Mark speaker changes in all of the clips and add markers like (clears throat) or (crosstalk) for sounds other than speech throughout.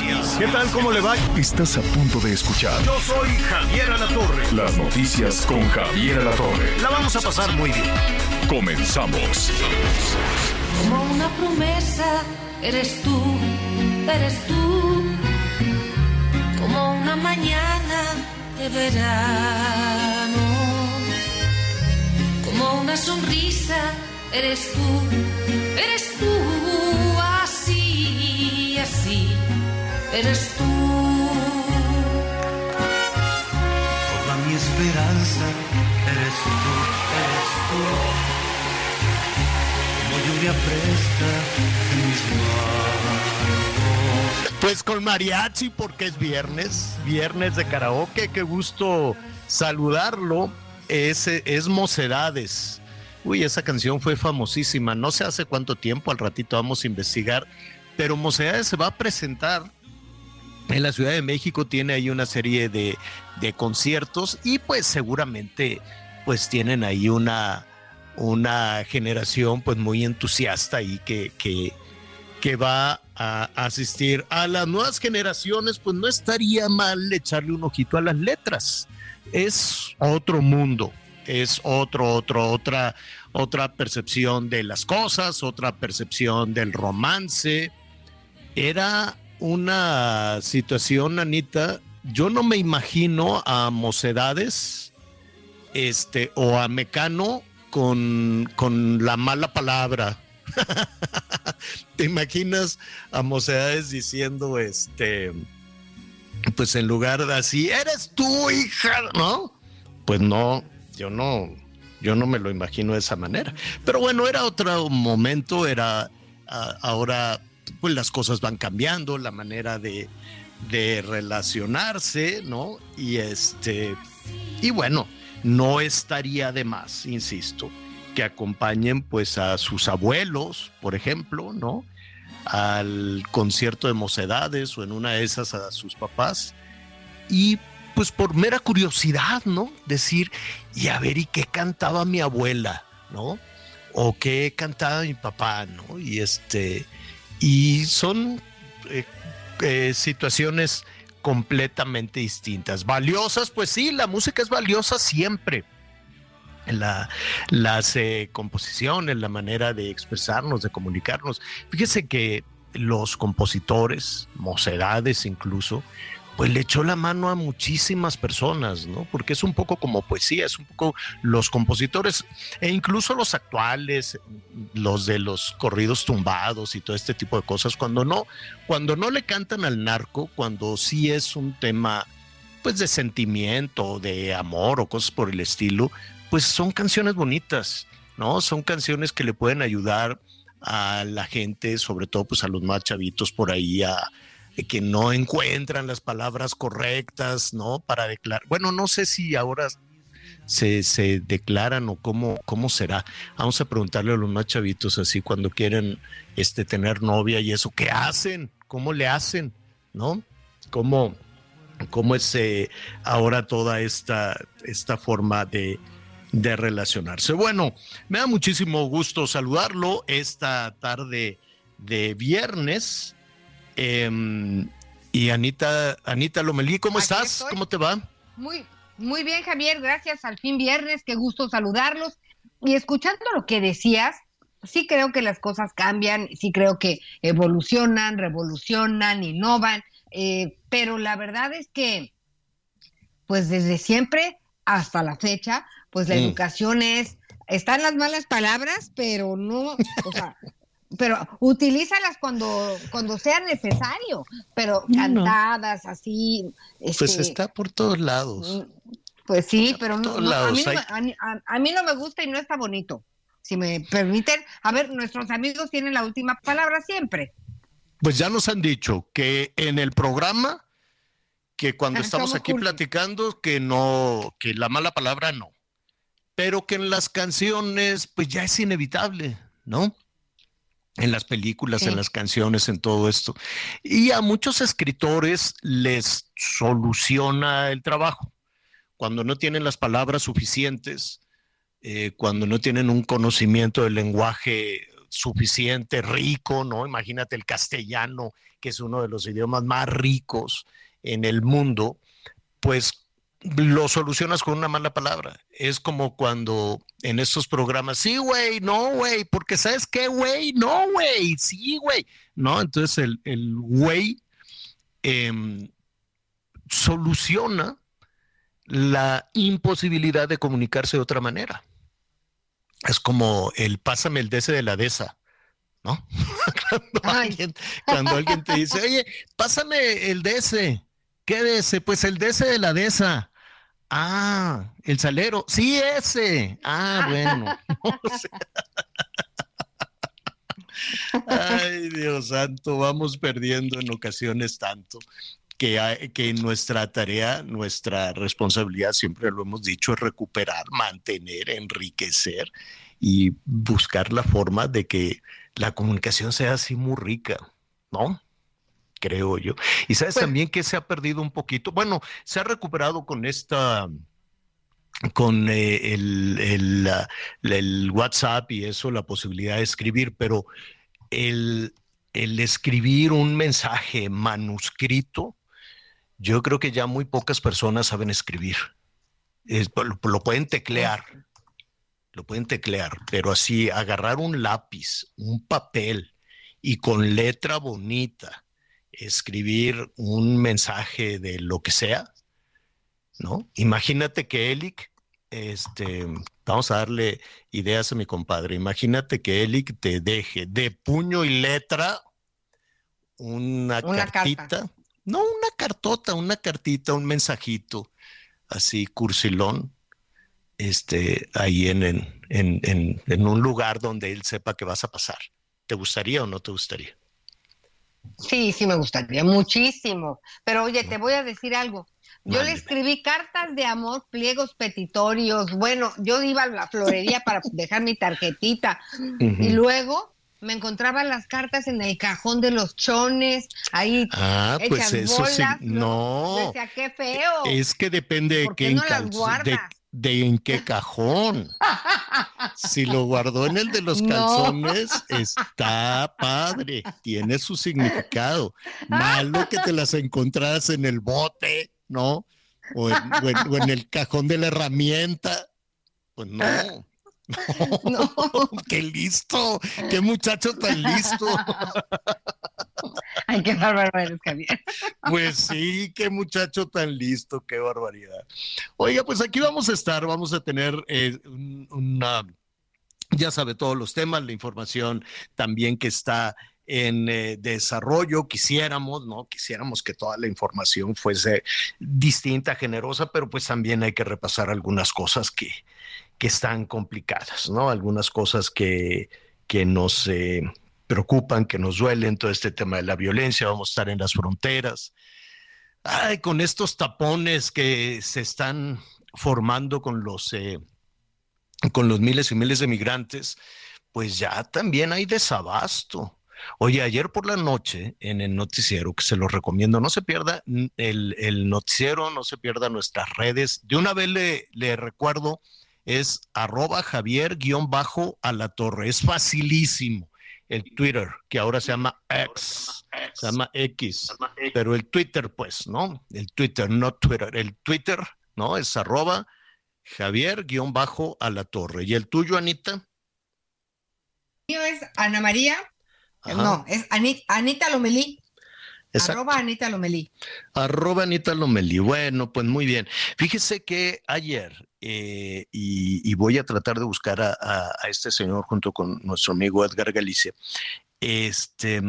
Speaker 1: Noticias.
Speaker 2: ¿Qué tal? ¿Cómo le va?
Speaker 3: Estás a punto de escuchar
Speaker 2: Yo soy Javier Alatorre.
Speaker 3: las noticias con Javier Alatorre.
Speaker 2: La vamos a pasar muy bien.
Speaker 3: Comenzamos.
Speaker 4: Como una promesa, eres tú, eres tú. Como una mañana de verano. Como una sonrisa, eres tú, eres tú. Eres tú.
Speaker 5: Toda mi esperanza eres tú, eres tú. Como lluvia fresca en mis manos.
Speaker 2: Pues con mariachi porque es viernes, viernes de karaoke, qué gusto saludarlo. Es, es Mocedades. Uy, esa canción fue famosísima, no sé hace cuánto tiempo, al ratito vamos a investigar, pero Mocedades se va a presentar en la Ciudad de México, tiene ahí una serie de, de conciertos y pues seguramente pues tienen ahí una, una generación pues muy entusiasta y que, que, que va a asistir a las nuevas generaciones, pues no estaría mal echarle un ojito a las letras. Es otro mundo, es otro, otro, otra, otra percepción de las cosas, otra percepción del romance. Era una situación, Anita, yo no me imagino a Mocedades este, o a Mecano con, con la mala palabra. (laughs) ¿Te imaginas a Mocedades diciendo, este, pues en lugar de así, eres tú, hija, ¿no? Pues no, yo no, yo no me lo imagino de esa manera. Pero bueno, era otro momento, era ah, ahora, pues las cosas van cambiando, la manera de, relacionarse, ¿no? Y este, y bueno, no estaría de más, insisto, que acompañen pues a sus abuelos, por ejemplo, ¿no? Al concierto de mocedades o en una de esas a sus papás. Y pues por mera curiosidad, ¿no? Decir, y a ver, ¿y qué cantaba mi abuela, ¿no? O qué cantaba mi papá, ¿no? Y este, y son eh, eh, situaciones completamente distintas. Valiosas, pues sí, la música es valiosa siempre. La, las eh, composiciones, la manera de expresarnos, de comunicarnos. Fíjese que los compositores, mocedades incluso, pues le echó la mano a muchísimas personas, ¿no? Porque es un poco como poesía, es un poco los compositores e incluso los actuales, los de los corridos tumbados y todo este tipo de cosas, cuando no, cuando no le cantan al narco, cuando sí es un tema pues de sentimiento, de amor o cosas por el estilo, pues son canciones bonitas, ¿no? Son canciones que le pueden ayudar a la gente, sobre todo pues a los más chavitos por ahí a que no encuentran las palabras correctas, ¿no? Para declarar. Bueno, no sé si ahora se, se declaran o cómo, cómo será. Vamos a preguntarle a los más chavitos así cuando quieren este, tener novia y eso, ¿qué hacen? ¿Cómo le hacen? ¿No? ¿Cómo, cómo es eh, ahora toda esta, esta forma de, de relacionarse? Bueno, me da muchísimo gusto saludarlo esta tarde de viernes. Eh, y Anita, Anita Lomelí, ¿cómo
Speaker 6: Aquí
Speaker 2: estás?
Speaker 6: estoy.
Speaker 2: ¿Cómo te va?
Speaker 6: Muy, muy bien, Javier, gracias. Al fin viernes, qué gusto saludarlos. Y escuchando lo que decías, sí creo que las cosas cambian, sí creo que evolucionan, revolucionan, innovan, eh, pero la verdad es que, pues desde siempre hasta la fecha, pues la
Speaker 2: Mm.
Speaker 6: educación es, están las malas palabras, pero no, o sea, (laughs) pero utilízalas cuando, cuando sea necesario, pero cantadas así.
Speaker 2: Pues
Speaker 6: este,
Speaker 2: está por todos lados.
Speaker 6: Pues sí, pero no, a, mí no,
Speaker 2: hay-
Speaker 6: me- a mí- a- a mí no me gusta y no está bonito. si me permiten. A ver, nuestros amigos tienen la última palabra siempre.
Speaker 2: Pues ya nos han dicho que en el programa, que cuando
Speaker 6: Ah,
Speaker 2: estamos aquí
Speaker 6: cultos.
Speaker 2: platicando, que no, que la mala palabra no. Pero que en las canciones, pues ya es inevitable, ¿no? En las películas,
Speaker 6: Sí.
Speaker 2: en las canciones, en todo esto. Y a muchos escritores les soluciona el trabajo. Cuando no tienen las palabras suficientes, eh, cuando no tienen un conocimiento del lenguaje suficiente, rico, ¿no? Imagínate el castellano, que es uno de los idiomas más ricos en el mundo, pues lo solucionas con una mala palabra. Es como cuando en estos programas, sí, güey, no, güey, porque sabes qué, güey, no, güey, sí, güey, ¿no? Entonces el, el güey em, soluciona la imposibilidad de comunicarse de otra manera. Es como el pásame el DC de la DESA, ¿no? (laughs) cuando, alguien, cuando alguien te dice, oye, pásame el DS. ¿Qué DS? Pues el DS de la DESA. Ah, el salero. Sí, ese. Ah, (laughs) bueno. O sea, Ay, Dios santo, vamos perdiendo en ocasiones tanto que, hay- que nuestra tarea, nuestra responsabilidad, siempre lo hemos dicho, es recuperar, mantener, enriquecer y buscar la forma de que la comunicación sea así muy rica, ¿no? Creo yo. Y sabes
Speaker 6: Pues-
Speaker 2: también que se ha perdido un poquito, bueno, se ha recuperado con esta con eh, el, el, ah, el WhatsApp y eso, la posibilidad de escribir, pero el, el escribir un mensaje manuscrito, yo creo que ya muy pocas personas saben escribir. Es- lo, lo pueden teclear, lo pueden teclear, pero así agarrar un lápiz, un papel y con letra bonita escribir un mensaje de lo que sea, ¿no? Imagínate que Elic, este, vamos a darle ideas a mi compadre. Imagínate que Elic te deje de puño y letra una,
Speaker 6: Una
Speaker 2: cartita,
Speaker 6: carta.
Speaker 2: no una cartota, una cartita, un mensajito, así cursilón, este, ahí en, en, en, en, en un lugar donde él sepa que vas a pasar. ¿Te gustaría o no te gustaría?
Speaker 6: Sí, sí me gustaría muchísimo. Pero oye, te voy a decir algo. Yo le escribí cartas de amor, pliegos petitorios. Bueno, yo iba a la florería para (laughs) dejar mi tarjetita y luego me encontraba las cartas en el cajón de los chones, ahí
Speaker 2: Ah,
Speaker 6: hechas
Speaker 2: pues eso sí,
Speaker 6: bolas.
Speaker 2: no.
Speaker 6: Decía, qué feo.
Speaker 2: Es que depende de
Speaker 6: ¿Por
Speaker 2: qué
Speaker 6: no las
Speaker 2: de,
Speaker 6: guardas?
Speaker 2: De en qué cajón. Si lo guardó en el de los
Speaker 6: No.
Speaker 2: calzones, está padre, tiene su significado. Malo que te las encontraras en el bote, ¿no? O en, o en- o en el cajón de la herramienta. Pues no.
Speaker 6: No. (laughs)
Speaker 2: Qué listo, qué muchacho tan listo. (laughs)
Speaker 6: Ay, qué bárbaro eres, Javier.
Speaker 2: Pues sí, qué muchacho tan listo, qué barbaridad. Oiga, pues aquí vamos a estar, vamos a tener eh, un- una, ya sabe, todos los temas, la información también que está en eh, desarrollo. Quisiéramos, ¿no? Quisiéramos que toda la información fuese distinta, generosa, pero pues también hay que repasar algunas cosas que, que están complicadas, ¿no? Algunas cosas que, que nos eh, preocupan, que nos duelen, todo este tema de la violencia, vamos a estar en las fronteras. Ay, con estos tapones que se están formando con los, eh, con los miles y miles de migrantes, pues ya también hay desabasto. Oye, ayer por la noche en el noticiero, que se los recomiendo, no se pierda el, el noticiero, no se pierda nuestras redes. De una vez le, le recuerdo, es arroba Javier guion bajo a la torre. Es facilísimo el Twitter, que ahora se llama X, se llama X, pero el Twitter, pues, ¿no? El Twitter, no Twitter, el Twitter, ¿no? Es arroba Javier guion bajo a la torre. ¿Y el tuyo, Anita?
Speaker 6: mío es Ana María,
Speaker 2: Ajá.
Speaker 6: no, es Ani- Anita Lomelí,
Speaker 2: Exacto.
Speaker 6: arroba Anita Lomelí.
Speaker 2: Arroba Anita Lomelí. Bueno, pues muy bien. Fíjese que ayer, eh, y, y voy a tratar de buscar a, a- a este señor junto con nuestro amigo Edgar Galicia, este,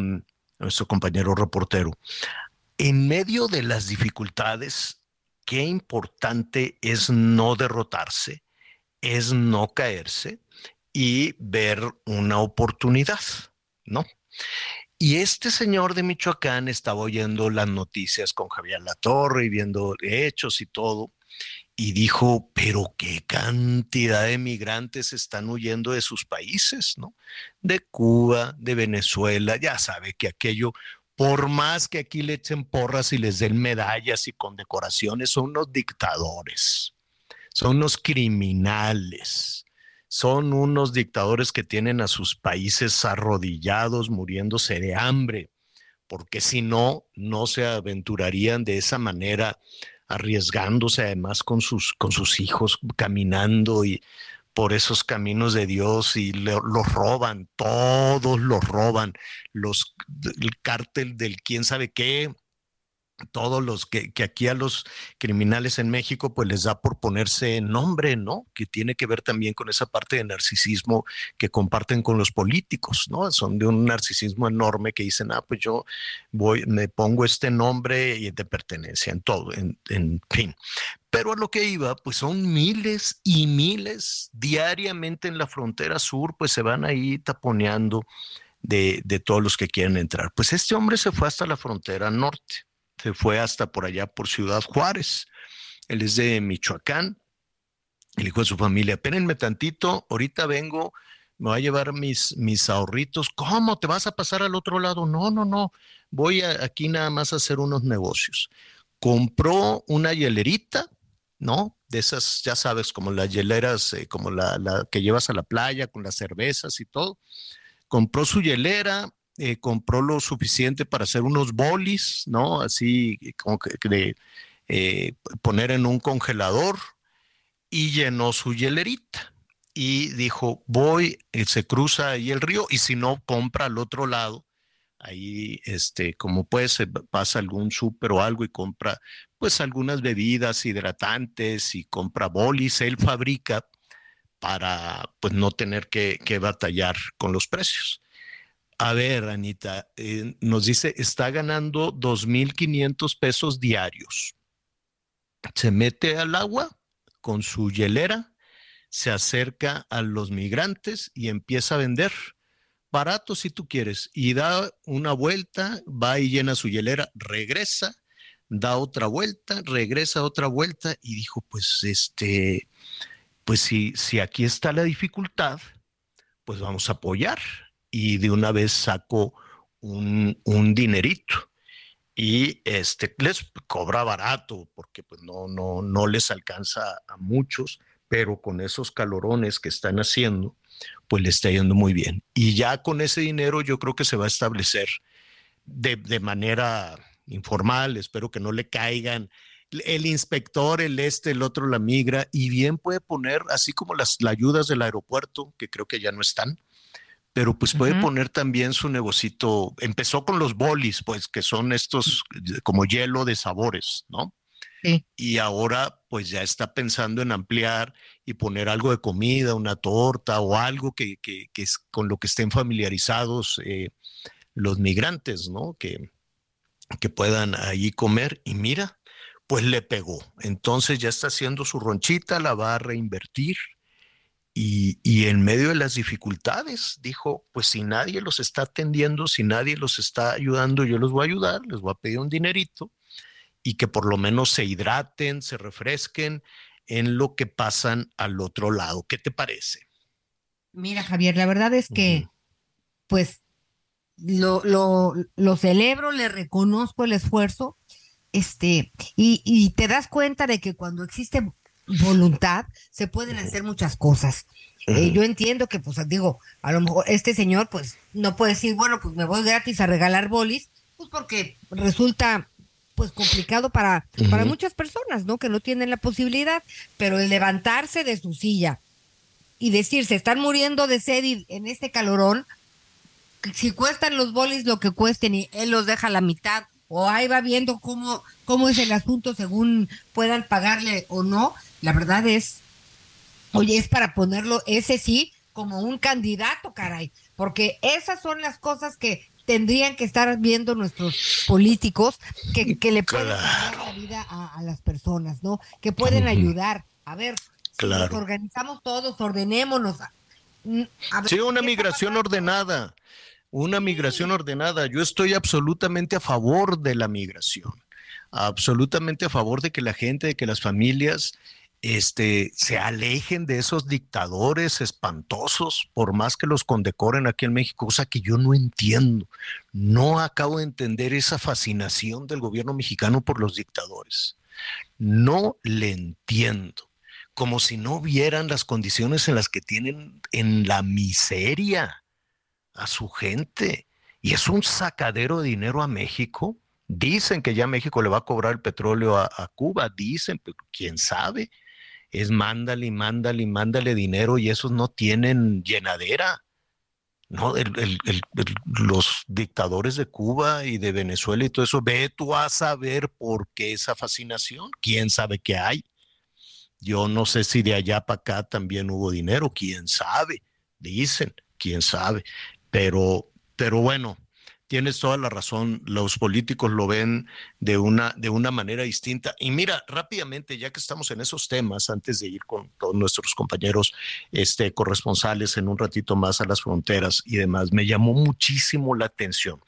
Speaker 2: nuestro compañero reportero, en medio de las dificultades, qué importante es no derrotarse, es no caerse, y ver una oportunidad, ¿no? Y este señor de Michoacán estaba oyendo las noticias con Javier Latorre y viendo hechos y todo, y dijo, pero qué cantidad de migrantes están huyendo de sus países, ¿no? De Cuba, de Venezuela, ya sabe que aquello, por más que aquí le echen porras y les den medallas y condecoraciones, son unos dictadores, son unos criminales son unos dictadores que tienen a sus países arrodillados, muriéndose de hambre, porque si no, no se aventurarían de esa manera, arriesgándose además con sus, con sus hijos, caminando y por esos caminos de Dios y los roban, todos los roban, los, el cártel del quién sabe qué, todos los que, aquí a los criminales en México pues les da por ponerse nombre, ¿no? Que tiene que ver también con esa parte de narcisismo que comparten con los políticos, ¿no? Son de un narcisismo enorme que dicen, ah, pues yo voy, me pongo este nombre y de pertenencia en todo, en, en fin. Pero a lo que iba, pues son miles y miles diariamente en la frontera sur, pues se van ahí taponeando de, de todos los que quieren entrar. Pues este hombre se fue hasta la frontera norte se fue hasta por allá por Ciudad Juárez. Él es de Michoacán. El hijo de su familia, espérenme tantito, ahorita vengo, me voy a llevar mis, mis ahorritos. ¿Cómo? ¿Te vas a pasar al otro lado? No, no, no. Voy aquí nada más a hacer unos negocios. Compró una hielerita, ¿no? De esas, ya sabes, como las hieleras, eh, como la, la, que llevas a la playa con las cervezas y todo. Compró su hielera, eh, compró lo suficiente para hacer unos bolis, ¿no? Así como que de eh, poner en un congelador y llenó su hielerita. Y dijo, voy, eh, se cruza ahí el río y si no, compra al otro lado. Ahí, este, como puede, se pasa algún súper o algo y compra, pues, algunas bebidas hidratantes y compra bolis. Él fabrica para, pues, no tener que, que batallar con los precios. A ver, Anita, eh, nos dice, está ganando 2.500 pesos diarios. Se mete al agua con su hielera, se acerca a los migrantes y empieza a vender barato si tú quieres. Y da una vuelta, va y llena su hielera, regresa, da otra vuelta, regresa otra vuelta y dijo, pues este, pues si, si aquí está la dificultad, pues vamos a apoyar y de una vez saco un, un dinerito y este les cobra barato porque pues no, no, no les alcanza a muchos, pero con esos calorones que están haciendo, pues le está yendo muy bien. Y ya con ese dinero yo creo que se va a establecer de, de manera informal, espero que no le caigan el inspector, el este, el otro, la migra, y bien puede poner, así como las, las ayudas del aeropuerto, que creo que ya no están, pero pues puede poner también su negocito. Empezó con los bolis, pues que son estos como hielo de sabores, ¿no? Sí. Y ahora pues ya está pensando en ampliar y poner algo de comida, una torta o algo que, que, que es con lo que estén familiarizados eh, los migrantes, ¿no? Que, que puedan ahí comer. Y mira, pues le pegó. Entonces ya está haciendo su ronchita, la va a reinvertir y, en medio de las dificultades dijo, pues si nadie los está atendiendo, si nadie los está ayudando, yo los voy a ayudar, les voy a pedir un dinerito y que por lo menos se hidraten, se refresquen en lo que pasan al otro lado. ¿Qué te parece?
Speaker 6: Mira, Javier, la verdad es que, pues, lo, lo, lo, celebro, le reconozco el esfuerzo, este, y, y te das cuenta de que cuando existe voluntad se pueden hacer muchas cosas. Eh, yo entiendo que, pues, digo, a lo mejor este señor, pues, no puede decir, bueno, pues me voy gratis a regalar bolis, pues porque resulta, pues, complicado para, para muchas personas, ¿no? Que no tienen la posibilidad, pero el levantarse de su silla y decir, se están muriendo de sed y en este calorón, si cuestan los bolis lo que cuesten y él los deja a la mitad, o ahí va viendo cómo, cómo es el asunto según puedan pagarle o no, la verdad es, oye, es para ponerlo ese sí como un candidato, caray, porque esas son las cosas que tendrían que estar viendo nuestros políticos que, que le pueden dar la vida a, las personas, ¿no? Que pueden ayudar. A ver, nos organizamos todos, ordenémonos.
Speaker 2: sí, una migración ordenada, una migración ordenada. Yo estoy absolutamente a favor de la migración, absolutamente a favor de que la gente, de que las familias este, se alejen de esos dictadores espantosos, por más que los condecoren aquí en México, cosa que yo no entiendo. No acabo de entender esa fascinación del gobierno mexicano por los dictadores. No le entiendo. Como si no vieran las condiciones en las que tienen en la miseria a su gente. Y es un sacadero de dinero a México. Dicen que ya México le va a cobrar el petróleo a, a Cuba, dicen, pero quién sabe es mándale mándale mándale dinero y esos no tienen llenadera. No, los dictadores de Cuba y de Venezuela y todo eso, ve tú a saber por qué esa fascinación, quién sabe qué hay. Yo no sé si de allá para acá también hubo dinero, quién sabe, dicen, quién sabe, pero, pero bueno, tienes toda la razón, los políticos lo ven de una, de una manera distinta. Y mira, rápidamente, ya que estamos en esos temas, antes de ir con todos nuestros compañeros este, corresponsales en un ratito más a las fronteras y demás, me llamó muchísimo la atención.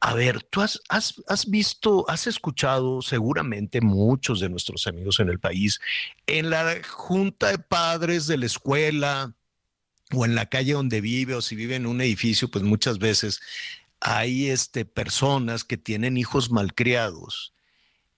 Speaker 2: A ver, tú has, has, has, visto, has escuchado seguramente muchos de nuestros amigos en el país en la junta de padres de la escuela o en la calle donde vive o si vive en un edificio, pues muchas veces hay este, personas que tienen hijos malcriados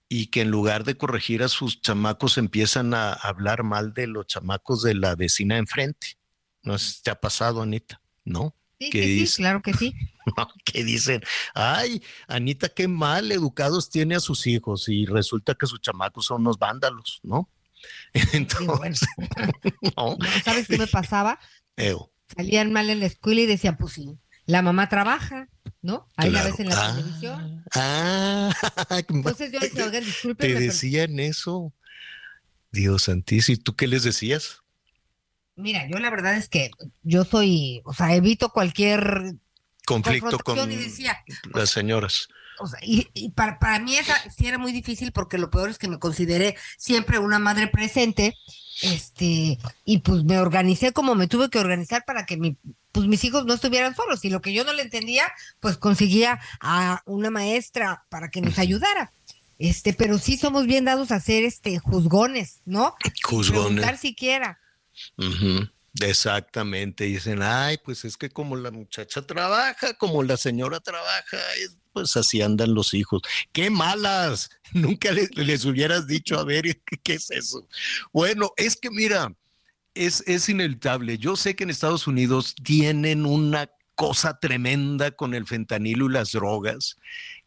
Speaker 2: y que en lugar de corregir a sus chamacos empiezan a hablar mal de los chamacos de la vecina enfrente. ¿No te ha pasado, Anita? ¿No?
Speaker 6: Sí, sí, claro que sí. (laughs)
Speaker 2: que dicen, ay, Anita, qué mal educados tiene a sus hijos y resulta que sus chamacos son unos vándalos, ¿no? (laughs)
Speaker 6: Entonces, (laughs) ¿sabes qué me pasaba? Salían mal en la escuela y decían, pues sí, la mamá trabaja, ¿no? Ahí la ves en la ah, televisión. Ah, entonces yo decía, oigan, discúlpenme.
Speaker 2: Te decían eso. Dios santísimo, ¿y tú qué les decías?
Speaker 6: Mira, yo la verdad es que yo soy, o sea, evito cualquier
Speaker 2: conflicto con las señoras.
Speaker 6: O sea, y, para, para, mí esa sí era muy difícil porque lo peor es que me consideré siempre una madre presente, este, y pues me organicé como me tuve que organizar para que mi, pues mis hijos no estuvieran solos y lo que yo no le entendía, pues conseguía a una maestra para que nos ayudara. Este, pero sí somos bien dados a ser este juzgones, ¿no?
Speaker 2: Juzgones.
Speaker 6: siquiera.
Speaker 2: Exactamente, dicen, ay, pues es que como la muchacha trabaja, como la señora trabaja, pues así andan los hijos. ¡Qué malas! (laughs) Nunca les, les hubieras dicho, a ver, (laughs) ¿qué es eso? Bueno, es que mira, es, inevitable. Yo sé que en Estados Unidos tienen una cosa tremenda con el fentanilo y las drogas.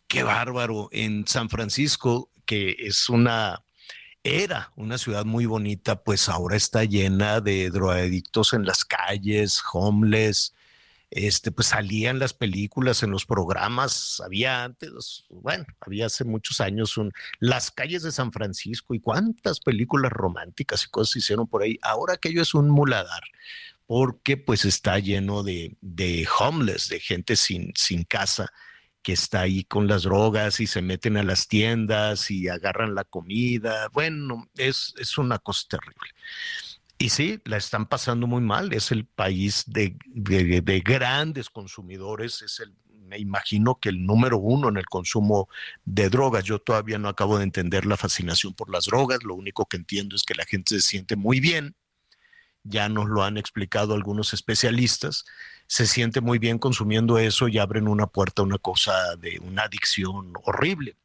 Speaker 2: Qué bárbaro. En San Francisco, que es una, era una ciudad muy bonita, pues ahora está llena de drogadictos en las calles, homeless, este, pues salían las películas en los programas, había antes, bueno, había hace muchos años un, Las calles de San Francisco y cuántas películas románticas y cosas se hicieron por ahí. Ahora aquello es un muladar, porque pues está lleno de, de homeless, de gente sin, sin casa que está ahí con las drogas y se meten a las tiendas y agarran la comida. Bueno, es, es una cosa terrible. Y sí, la están pasando muy mal. Es el país de, grandes consumidores. Es el, me imagino que el número uno en el consumo de drogas. Yo todavía no acabo de entender la fascinación por las drogas. Lo único que entiendo es que la gente se siente muy bien. Ya nos lo han explicado algunos especialistas. Se siente muy bien consumiendo eso y abren una puerta a una cosa de una adicción horrible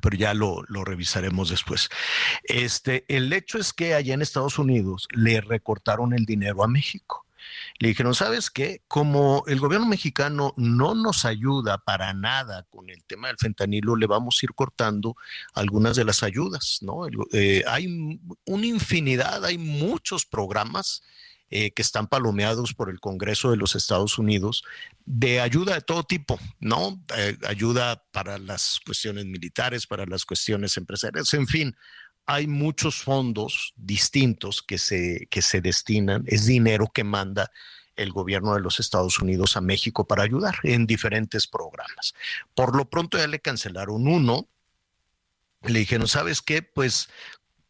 Speaker 2: pero ya lo, revisaremos después. Este, el hecho es que allá en Estados Unidos le recortaron el dinero a México. Le dijeron, ¿sabes qué? Como el gobierno mexicano no nos ayuda para nada con el tema del fentanilo, le vamos a ir cortando algunas de las ayudas, ¿no? Eh, hay una infinidad, hay muchos programas eh, que están palomeados por el Congreso de los Estados Unidos de ayuda de todo tipo, ¿no? Eh, ayuda para las cuestiones militares, para las cuestiones empresariales, en fin. Hay muchos fondos distintos que se, que se destinan, es dinero que manda el gobierno de los Estados Unidos a México para ayudar en diferentes programas. Por lo pronto ya le cancelaron uno, le dijeron, ¿sabes qué? Pues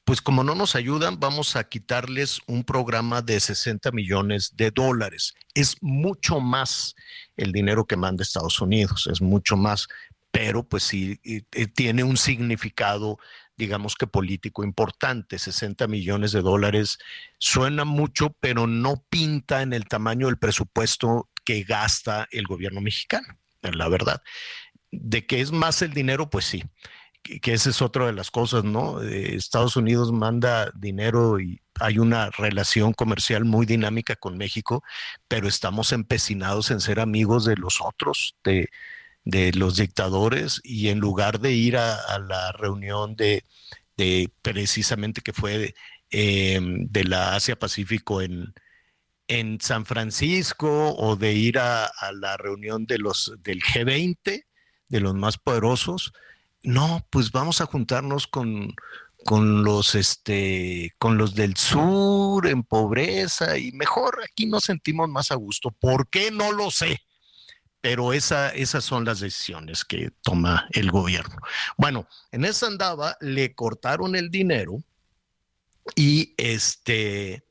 Speaker 2: pues como no nos ayudan, vamos a quitarles un programa de 60 millones de dólares. Es mucho más el dinero que manda Estados Unidos, es mucho más, pero pues sí tiene un significado digamos que político importante, 60 millones de dólares. Suena mucho, pero no pinta en el tamaño del presupuesto que gasta el gobierno mexicano, la verdad. De que es más el dinero, pues sí, que, esa es otra de las cosas, ¿no? Eh, Estados Unidos manda dinero y hay una relación comercial muy dinámica con México, pero estamos empecinados en ser amigos de los otros, de, de los dictadores, y en lugar de ir a, la reunión de, de, precisamente que fue de, em, de la Asia Pacífico en, en San Francisco o de ir a, a, la reunión de los del G20, de los más poderosos, no, pues vamos a juntarnos con, con los este con los del sur en pobreza y mejor aquí nos sentimos más a gusto. ¿Por qué? No lo sé. Pero esa, esas son las decisiones que toma el gobierno. Bueno, en esa andaba, le cortaron el dinero y este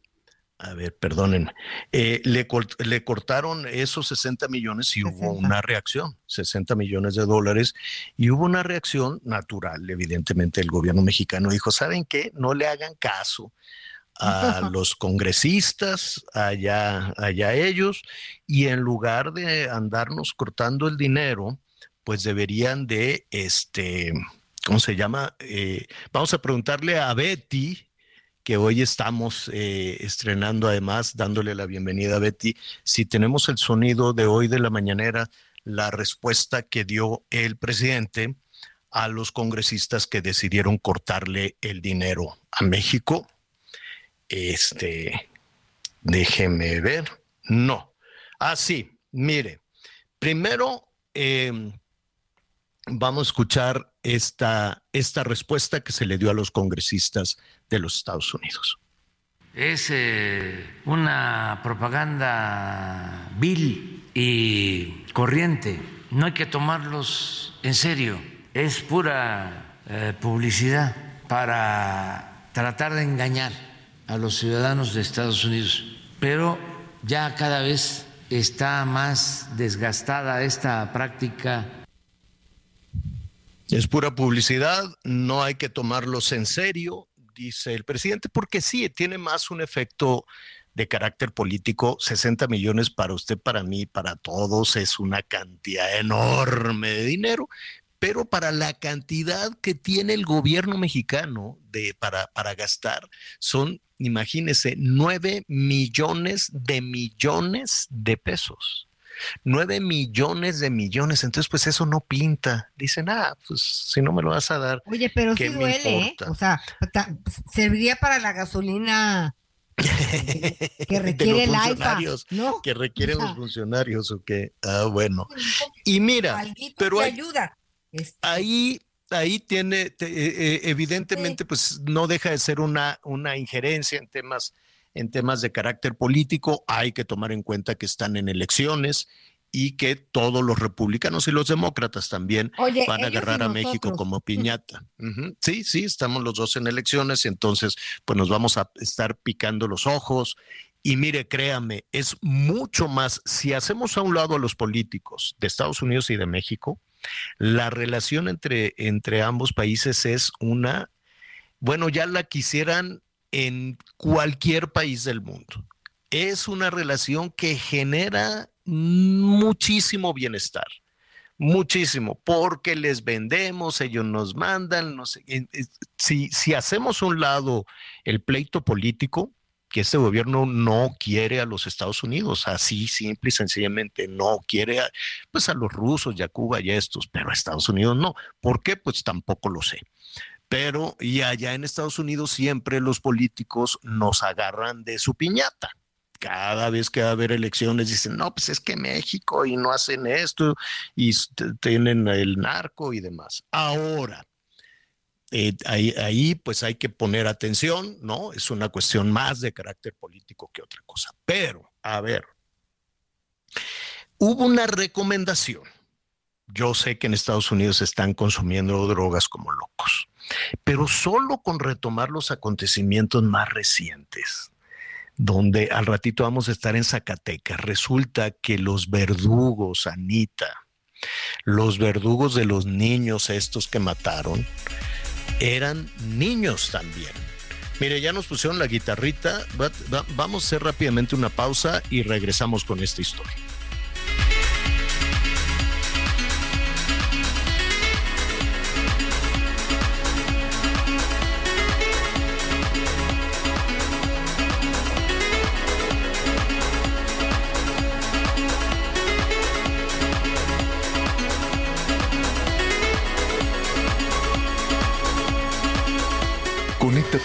Speaker 2: a ver, perdónenme, eh, le, le, cortaron esos 60 millones y hubo una reacción, 60 millones de dólares, y hubo una reacción natural, evidentemente el gobierno mexicano dijo, ¿saben qué? No le hagan caso a (laughs) los congresistas, allá, allá ellos, y en lugar de andarnos cortando el dinero, pues deberían de, este, ¿cómo se llama? Eh, vamos a preguntarle a Betty, que hoy estamos eh, estrenando además, dándole la bienvenida a Betty. Si tenemos el sonido de hoy de la mañanera, la respuesta que dio el presidente a los congresistas que decidieron cortarle el dinero a México. Este, déjeme ver. No. Ah, sí, mire. Primero, em, vamos a escuchar esta, esta respuesta que se le dio a los congresistas de los Estados Unidos.
Speaker 7: Es eh, una propaganda vil y corriente. No hay que tomarlos en serio. Es pura eh, publicidad para tratar de engañar a los ciudadanos de Estados Unidos. Pero ya cada vez está más desgastada esta práctica
Speaker 2: es pura publicidad, no hay que tomarlos en serio, dice el presidente, porque sí, tiene más un efecto de carácter político, 60 millones para usted, para mí, para todos, es una cantidad enorme de dinero, pero para la cantidad que tiene el gobierno mexicano de, para, para gastar, son, imagínese, 9 millones de millones de pesos. 9 millones de millones, entonces pues eso no pinta. Dicen, ah, pues si no me lo vas a dar.
Speaker 6: Oye, pero sí duele, ¿eh? O sea, serviría para la gasolina (laughs) que requiere el AIFA, ¿no?
Speaker 2: Que requieren los funcionarios o que, ah, bueno. Y mira, pero ayuda. Este ahí ahí tiene, eh, eh, evidentemente, pues no deja de ser una, una injerencia en temas en temas de carácter político, hay que tomar en cuenta que están en elecciones y que todos los republicanos y los demócratas también van a agarrar a México como piñata. Sí, sí, estamos los dos en elecciones, entonces pues nos vamos a estar picando los ojos. Y mire, créame, es mucho más, si hacemos a un lado a los políticos de Estados Unidos y de México, la relación entre, entre ambos países es una, bueno, ya la quisieran en cualquier país del mundo. Es una relación que genera muchísimo bienestar, muchísimo, porque les vendemos, ellos nos mandan, no sé, si, si hacemos un lado el pleito político, que este gobierno no quiere a los Estados Unidos, así simple y sencillamente no quiere a, pues a los rusos y a Cuba y a estos, pero a Estados Unidos no. ¿Por qué? Pues tampoco lo sé. Pero y allá en Estados Unidos siempre los políticos nos agarran de su piñata. Cada vez que va a haber elecciones dicen, no, pues es que México y no hacen esto y tienen el narco y demás. Ahora, eh, ahí, ahí, pues hay que poner atención, ¿no? Es una cuestión más de carácter político que otra cosa. Pero, a ver, hubo una recomendación yo sé que en Estados Unidos están consumiendo drogas como locos, pero solo con retomar los acontecimientos más recientes, donde al ratito vamos a estar en Zacatecas, resulta que los verdugos, Anita, los verdugos de los niños estos que mataron, eran niños también. Mire, ya nos pusieron la guitarrita, vamos a hacer rápidamente una pausa y regresamos con esta historia.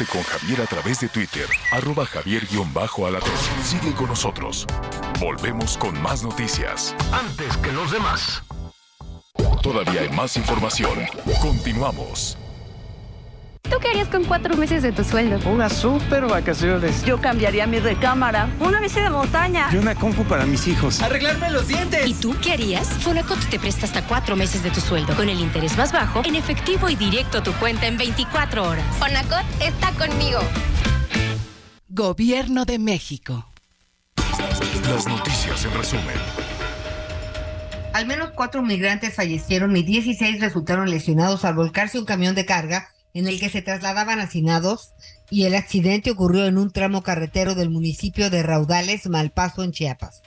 Speaker 3: Con Javier a través de Twitter, arroba javier-alatón. Sigue con nosotros. Volvemos con más noticias. Antes que los demás. Todavía hay más información. Continuamos.
Speaker 8: ¿Tú qué harías con cuatro meses de tu sueldo?
Speaker 9: Unas super vacaciones.
Speaker 10: Yo cambiaría mi recámara, una bici de montaña.
Speaker 9: Y una compu para mis hijos.
Speaker 11: Arreglarme los dientes.
Speaker 12: ¿Y tú qué harías? Fonacot te presta hasta cuatro meses de tu sueldo, con el interés más bajo, en efectivo y directo a tu cuenta en 24 horas.
Speaker 13: Fonacot está conmigo.
Speaker 14: Gobierno de México.
Speaker 3: Las noticias en resumen.
Speaker 6: Al menos cuatro migrantes fallecieron y 16 resultaron lesionados al volcarse un camión de carga en el que se trasladaban hacinados y el accidente ocurrió en un tramo carretero del municipio de Raudales, Malpaso, en Chiapas.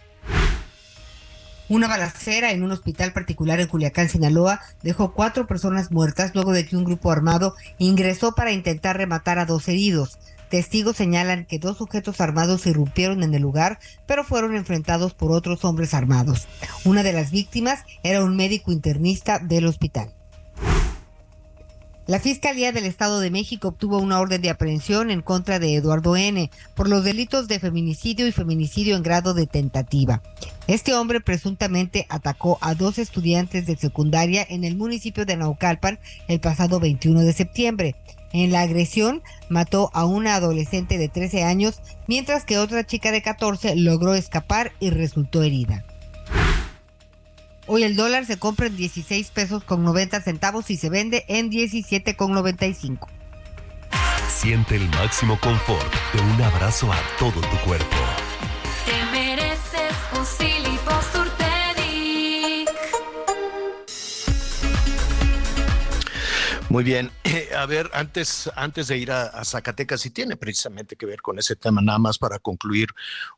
Speaker 6: Una balacera en un hospital particular en Culiacán, Sinaloa, dejó cuatro personas muertas luego de que un grupo armado ingresó para intentar rematar a dos heridos. Testigos señalan que dos sujetos armados irrumpieron en el lugar, pero fueron enfrentados por otros hombres armados. Una de las víctimas era un médico internista del hospital. La Fiscalía del Estado de México obtuvo una orden de aprehensión en contra de Eduardo N. por los delitos de feminicidio y feminicidio en grado de tentativa. Este hombre presuntamente atacó a dos estudiantes de secundaria en el municipio de Naucalpan el pasado 21 de septiembre. En la agresión mató a una adolescente de 13 años, mientras que otra chica de 14 logró escapar y resultó herida. Hoy el dólar se compra en 16 pesos con 90 centavos y se vende en 17 con 95.
Speaker 15: Siente el máximo confort de un abrazo a todo tu cuerpo.
Speaker 2: Muy bien. (laughs) A ver, antes, antes de ir a, Zacatecas, y tiene precisamente que ver con ese tema, nada más para concluir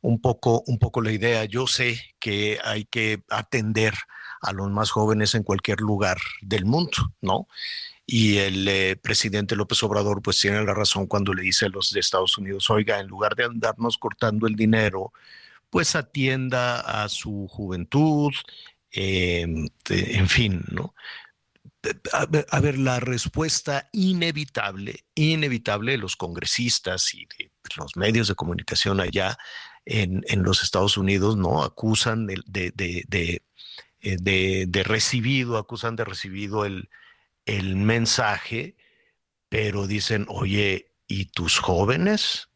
Speaker 2: un poco, un poco la idea. Yo sé que hay que atender a los más jóvenes en cualquier lugar del mundo, ¿no? Y el eh, presidente López Obrador pues tiene la razón cuando le dice a los de Estados Unidos, oiga, en lugar de andarnos cortando el dinero, pues atienda a su juventud, em, en fin, ¿no? A ver, la respuesta inevitable, inevitable de los congresistas y de los medios de comunicación allá en, los Estados Unidos, ¿no? Acusan de, de, eh, recibido, acusan de recibido el, el mensaje, pero dicen, oye, ¿y tus jóvenes?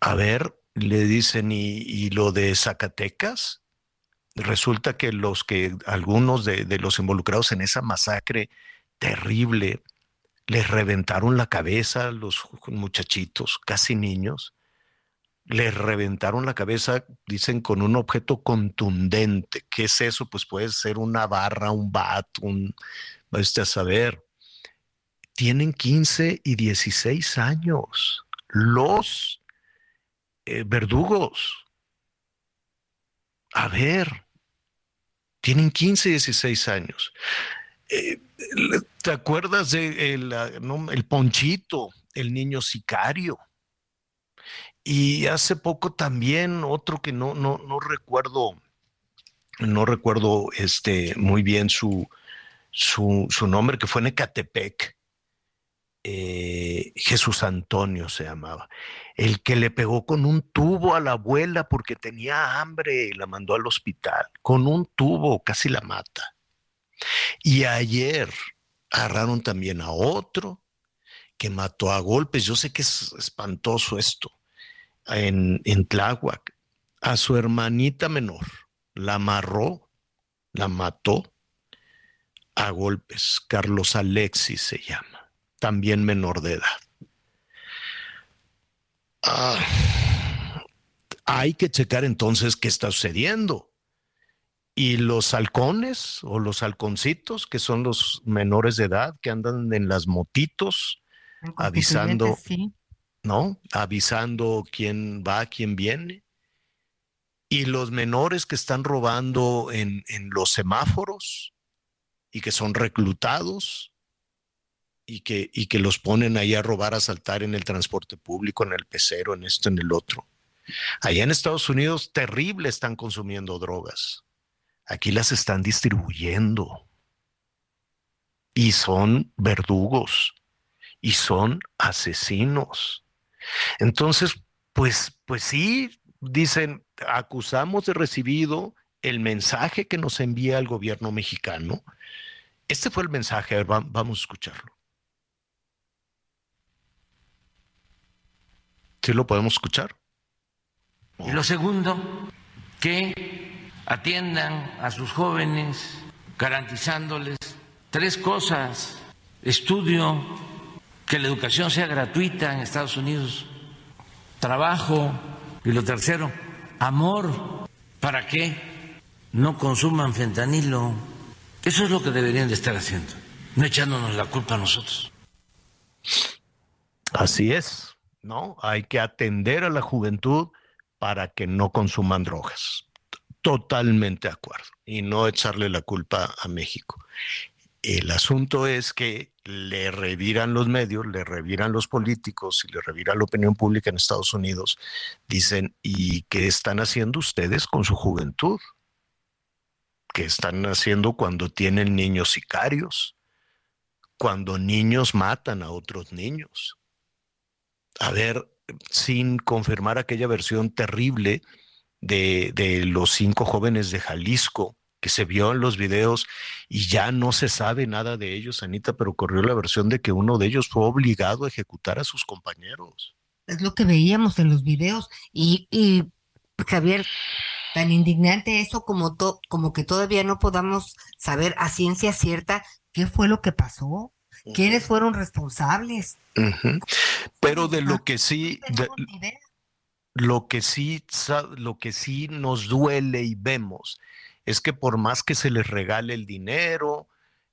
Speaker 2: A ver, le dicen, ¿y, y lo de Zacatecas? Resulta que los que algunos de, los involucrados en esa masacre terrible les reventaron la cabeza a los muchachitos, casi niños, les reventaron la cabeza, dicen, con un objeto contundente. ¿Qué es eso? Pues puede ser una barra, un bat, un, este a saber. Tienen 15 y 16 años los eh, verdugos. A ver, tienen 15, 16 años. Eh, ¿Te acuerdas de el, Ponchito, el niño sicario? Y hace poco también otro que no, no, no recuerdo, no recuerdo este, muy bien su, su, nombre, que fue en Ecatepec. Eh, Jesús Antonio se llamaba el que le pegó con un tubo a la abuela porque tenía hambre y la mandó al hospital, con un tubo, casi la mata. Y ayer agarraron también a otro que mató a golpes, yo sé que es espantoso esto, en, en Tláhuac, a su hermanita menor, la amarró, la mató a golpes. Carlos Alexis se llama, también menor de edad. Ah, hay que checar entonces qué está sucediendo. Y los halcones o los halconcitos, que son los menores de edad que andan en las motitos, avisando, ¿no? Avisando quién va, quién viene. Y los menores que están robando en, en los semáforos y que son reclutados y que, y que los ponen ahí a robar, a saltar en el transporte público, en el pecero, en esto, en el otro. Allá en Estados Unidos, terrible están consumiendo drogas. Aquí las están distribuyendo. Y son verdugos. Y son asesinos. Entonces, pues, pues sí, dicen, acusamos de recibido el mensaje que nos envía el gobierno mexicano. Este fue el mensaje, vamos a escucharlo. ¿Sí lo podemos escuchar?
Speaker 7: Y lo segundo, que atiendan a sus jóvenes garantizándoles tres cosas. Estudio, que la educación sea gratuita en Estados Unidos, trabajo y lo tercero, amor, para que no consuman fentanilo. Eso es lo que deberían de estar haciendo, no echándonos la culpa a nosotros.
Speaker 2: Así es, ¿no? Hay que atender a la juventud para que no consuman drogas. Totalmente de acuerdo. Y no echarle la culpa a México. El asunto es que le reviran los medios, le reviran los políticos y le revira la opinión pública en Estados Unidos. Dicen, ¿y qué están haciendo ustedes con su juventud? ¿Qué están haciendo cuando tienen niños sicarios? Cuando niños matan a otros niños. A ver, sin confirmar aquella versión terrible de, de, los cinco jóvenes de Jalisco que se vio en los videos y ya no se sabe nada de ellos, Anita, pero corrió la versión de que uno de ellos fue obligado a ejecutar a sus compañeros.
Speaker 6: Es lo que veíamos en los videos y, y Javier, tan indignante eso como, to, como que todavía no podamos saber a ciencia cierta qué fue lo que pasó. ¿Quiénes fueron responsables?
Speaker 2: Uh -huh. Pero de lo que sí, de, lo que sí, lo que sí nos duele y vemos es que por más que se les regale el dinero,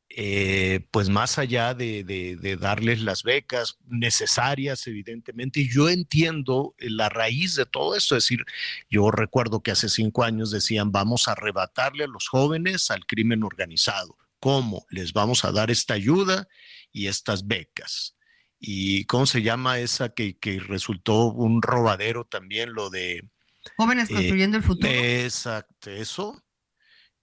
Speaker 2: eh, pues más allá de, de, de, darles las becas necesarias, evidentemente, y yo entiendo la raíz de todo esto, es decir, yo recuerdo que hace cinco años decían, vamos a arrebatarle a los jóvenes al crimen organizado. ¿Cómo? Les vamos a dar esta ayuda y estas becas. ¿Y cómo se llama esa que, que resultó un robadero también, lo de...
Speaker 6: Jóvenes construyendo eh, el futuro.
Speaker 2: Exacto, eso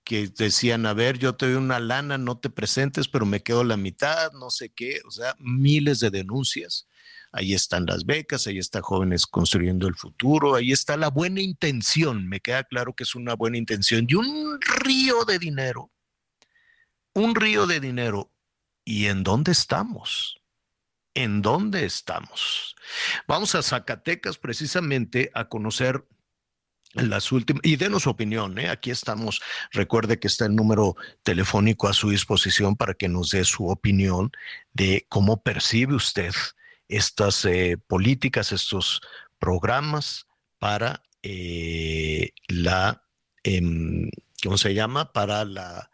Speaker 2: que decían, a ver, yo te doy una lana, no te presentes, pero me quedo la mitad, no sé qué, o sea, miles de denuncias. Ahí están las becas, ahí está jóvenes construyendo el futuro, ahí está la buena intención, me queda claro que es una buena intención y un río de dinero, un río de dinero. ¿Y en dónde estamos? ¿En dónde estamos? Vamos a Zacatecas precisamente a conocer las últimas, y denos su opinión, ¿eh? aquí estamos, recuerde que está el número telefónico a su disposición para que nos dé su opinión de cómo percibe usted estas eh, políticas, estos programas para eh, la, eh, ¿cómo se llama? Para la,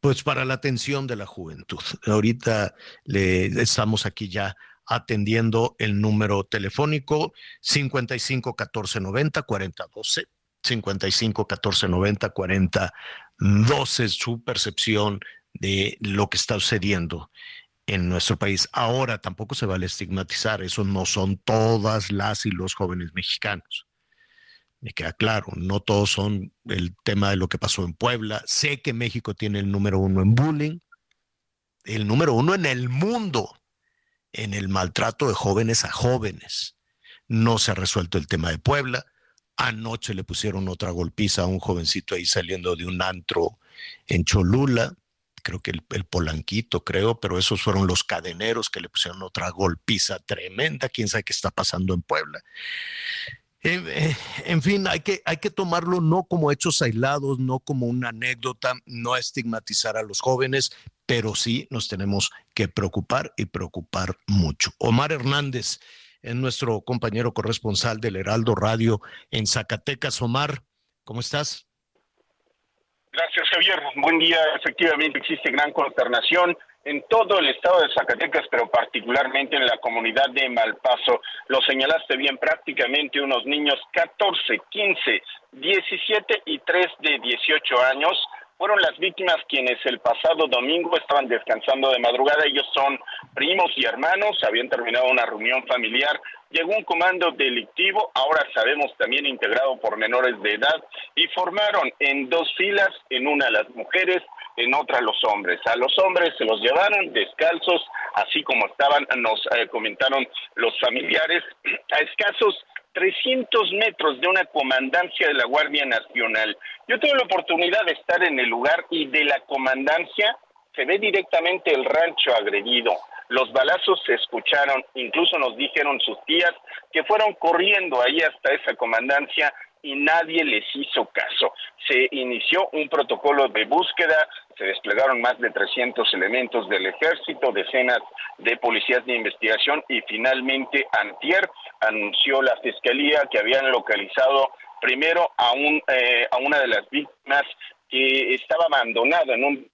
Speaker 2: pues para la atención de la juventud. Ahorita le estamos aquí ya atendiendo el número telefónico 55 14 90 40 12 55 14 90 40 12 su percepción de lo que está sucediendo en nuestro país. Ahora tampoco se vale estigmatizar, eso no son todas las y los jóvenes mexicanos. Me queda claro, no todos son el tema de lo que pasó en Puebla. Sé que México tiene el número uno en bullying, el número uno en el mundo en el maltrato de jóvenes a jóvenes. No se ha resuelto el tema de Puebla. Anoche le pusieron otra golpiza a un jovencito ahí saliendo de un antro en Cholula, creo que el, el, Polanquito, creo, pero esos fueron los cadeneros que le pusieron otra golpiza tremenda. Quién sabe qué está pasando en Puebla. Eh, en fin, hay que, hay que tomarlo no como hechos aislados, no como una anécdota, no estigmatizar a los jóvenes, pero sí nos tenemos que preocupar y preocupar mucho. Omar Hernández es nuestro compañero corresponsal del Heraldo Radio en Zacatecas. Omar, ¿cómo estás?
Speaker 11: Gracias, Javier. Buen día. Efectivamente, existe gran consternación en todo el estado de Zacatecas, pero particularmente en la comunidad de Malpaso. Lo señalaste bien, prácticamente unos niños 14, 15, 17 y 3 de 18 años fueron las víctimas quienes el pasado domingo estaban descansando de madrugada. Ellos son primos y hermanos, habían terminado una reunión familiar. Llegó un comando delictivo, ahora sabemos también integrado por menores de edad, y formaron en dos filas, en una las mujeres, en otra los hombres. A los hombres se los llevaron descalzos, así como estaban, nos eh, comentaron los familiares, (clears throat) a escasos 300 metros de una comandancia de la Guardia Nacional. Yo tuve la oportunidad de estar en el lugar y de la comandancia se ve directamente el rancho agredido. Los balazos se escucharon, incluso nos dijeron sus tías que fueron corriendo ahí hasta esa comandancia y nadie les hizo caso. Se inició un protocolo de búsqueda, se desplegaron más de 300 elementos del ejército, decenas de policías de investigación y finalmente Antier anunció la fiscalía que habían localizado primero a, un, eh, a una de las víctimas que estaba abandonada en un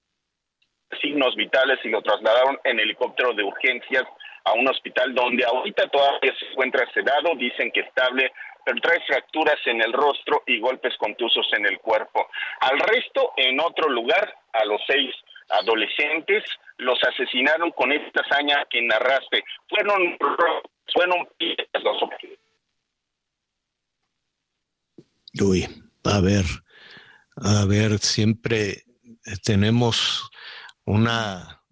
Speaker 11: signos vitales y lo trasladaron en helicóptero de urgencias a un hospital donde ahorita todavía se encuentra sedado, dicen que estable, pero trae fracturas en el rostro y golpes contusos en el cuerpo. Al resto, en otro lugar, a los seis adolescentes, los asesinaron con esta hazaña que narraste. Fueron, fueron los
Speaker 2: Uy, a ver, a ver, siempre tenemos una,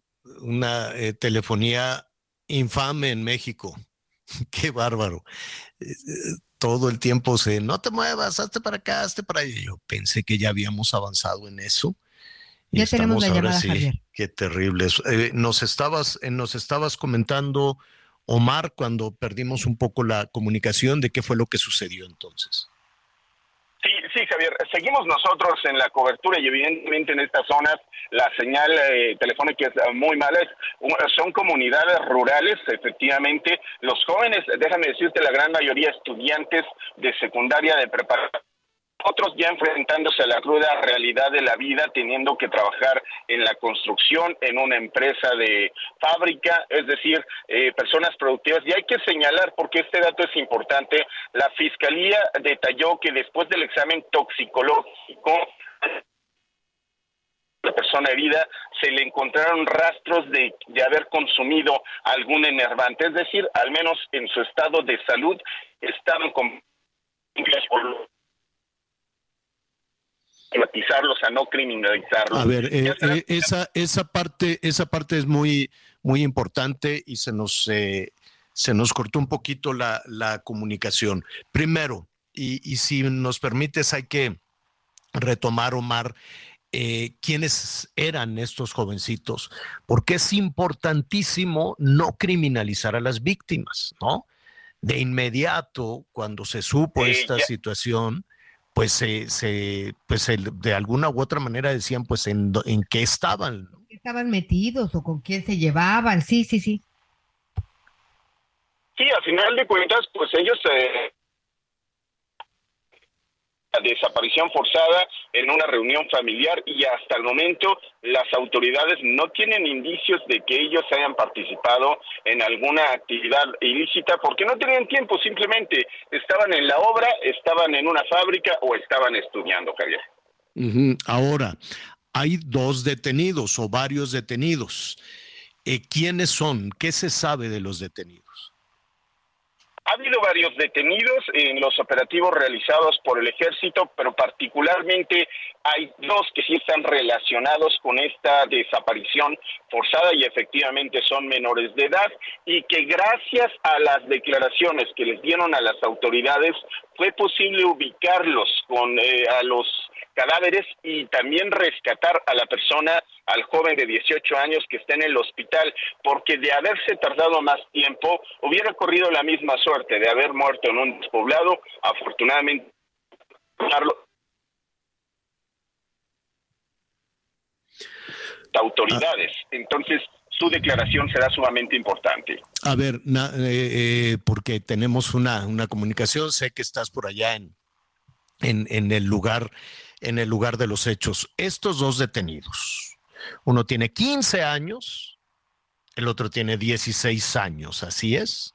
Speaker 2: una eh, telefonía infame en México. (laughs) Qué bárbaro. Eh, todo el tiempo se, no te muevas, hazte para acá, hazte para allá. Yo pensé que ya habíamos avanzado en eso.
Speaker 6: Y ya tenemos la llamada, Javier.
Speaker 2: Qué terrible. Eh, nos, estabas, eh, nos estabas comentando, Omar, cuando perdimos un poco la comunicación de qué fue lo que sucedió entonces.
Speaker 11: Sí, Javier. Seguimos nosotros en la cobertura y evidentemente en estas zonas la señal eh, telefónica es muy mala. son comunidades rurales, efectivamente. Los jóvenes, déjame decirte, la gran mayoría estudiantes de secundaria, de preparación otros ya enfrentándose a la cruda realidad de la vida, teniendo que trabajar en la construcción, en una empresa de fábrica, es decir, eh, personas productivas. Y hay que señalar, porque este dato es importante, la Fiscalía detalló que después del examen toxicológico, la persona herida se le encontraron rastros de, de, haber consumido algún enervante, es decir, al menos en su estado de salud estaban con privatizarlos, a no criminalizarlos.
Speaker 2: A ver, eh, eh, esa, esa parte, esa parte es muy, muy importante y se nos, eh, se nos cortó un poquito la, la comunicación. Primero, y, y, si nos permites, hay que retomar, Omar, quiénes eran estos jovencitos, porque es importantísimo no criminalizar a las víctimas, ¿no? De inmediato, cuando se supo esta situación, pues se, se pues de alguna u otra manera decían pues en, en qué estaban.
Speaker 6: Estaban metidos o con quién se llevaban, sí, sí, sí.
Speaker 11: Sí, al final de cuentas, pues ellos eh, desaparición forzada en una reunión familiar y hasta el momento las autoridades no tienen indicios de que ellos hayan participado en alguna actividad ilícita porque no tenían tiempo, simplemente estaban en la obra, estaban en una fábrica o estaban estudiando, Javier.
Speaker 2: Ahora, hay dos detenidos o varios detenidos. Eh, ¿Quiénes son? ¿Qué se sabe de los detenidos?
Speaker 11: Ha habido varios detenidos en los operativos realizados por el ejército, pero particularmente hay dos que sí están relacionados con esta desaparición forzada y efectivamente son menores de edad y que gracias a las declaraciones que les dieron a las autoridades fue posible ubicarlos con eh, a los cadáveres y también rescatar a la persona, al joven de 18 años que está en el hospital, porque de haberse tardado más tiempo, hubiera corrido la misma suerte de haber muerto en un despoblado. Afortunadamente, autoridades. Entonces, su declaración será sumamente importante.
Speaker 2: A ver, eh, eh, porque tenemos una, una comunicación, sé que estás por allá en, en, en, el lugar, en el lugar de los hechos. Estos dos detenidos, uno tiene 15 años, el otro tiene 16 años, ¿así es?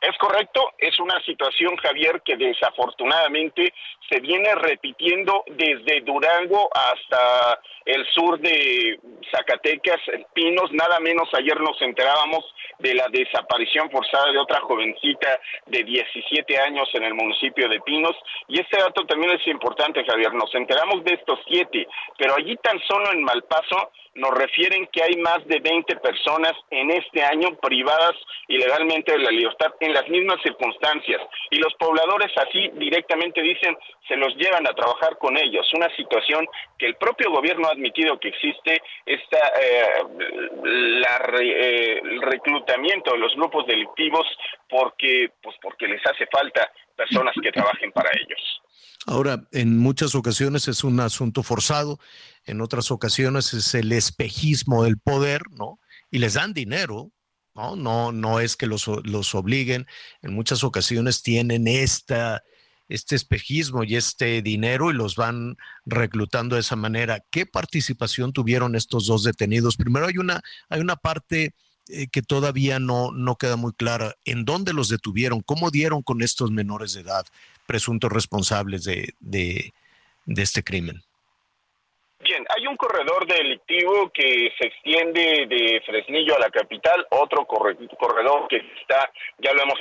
Speaker 11: Es correcto, es una situación, Javier, que desafortunadamente se viene repitiendo desde Durango hasta el sur de Zacatecas, Pinos, nada menos ayer nos enterábamos de la desaparición forzada de otra jovencita de 17 años en el municipio de Pinos. Y este dato también es importante, Javier, nos enteramos de estos siete, pero allí tan solo en Malpaso nos refieren que hay más de 20 personas en este año privadas ilegalmente de la libertad en las mismas circunstancias. Y los pobladores así directamente dicen, se los llevan a trabajar con ellos. Una situación que el propio gobierno ha admitido que existe, esta, eh, eh, el reclutamiento de los grupos delictivos porque, pues porque les hace falta personas que trabajen para ellos.
Speaker 2: Ahora, en muchas ocasiones es un asunto forzado, en otras ocasiones es el espejismo del poder, ¿no? Y les dan dinero, ¿no? No, no es que los, los obliguen, en muchas ocasiones tienen esta, este espejismo y este dinero y los van reclutando de esa manera. ¿Qué participación tuvieron estos dos detenidos? Primero hay una, hay una parte eh, que todavía no, no queda muy clara. ¿En dónde los detuvieron? ¿Cómo dieron con estos menores de edad? presuntos responsables de, de, este crimen?
Speaker 11: Bien, hay un corredor delictivo que se extiende de Fresnillo a la capital, otro corredor que está, ya lo hemos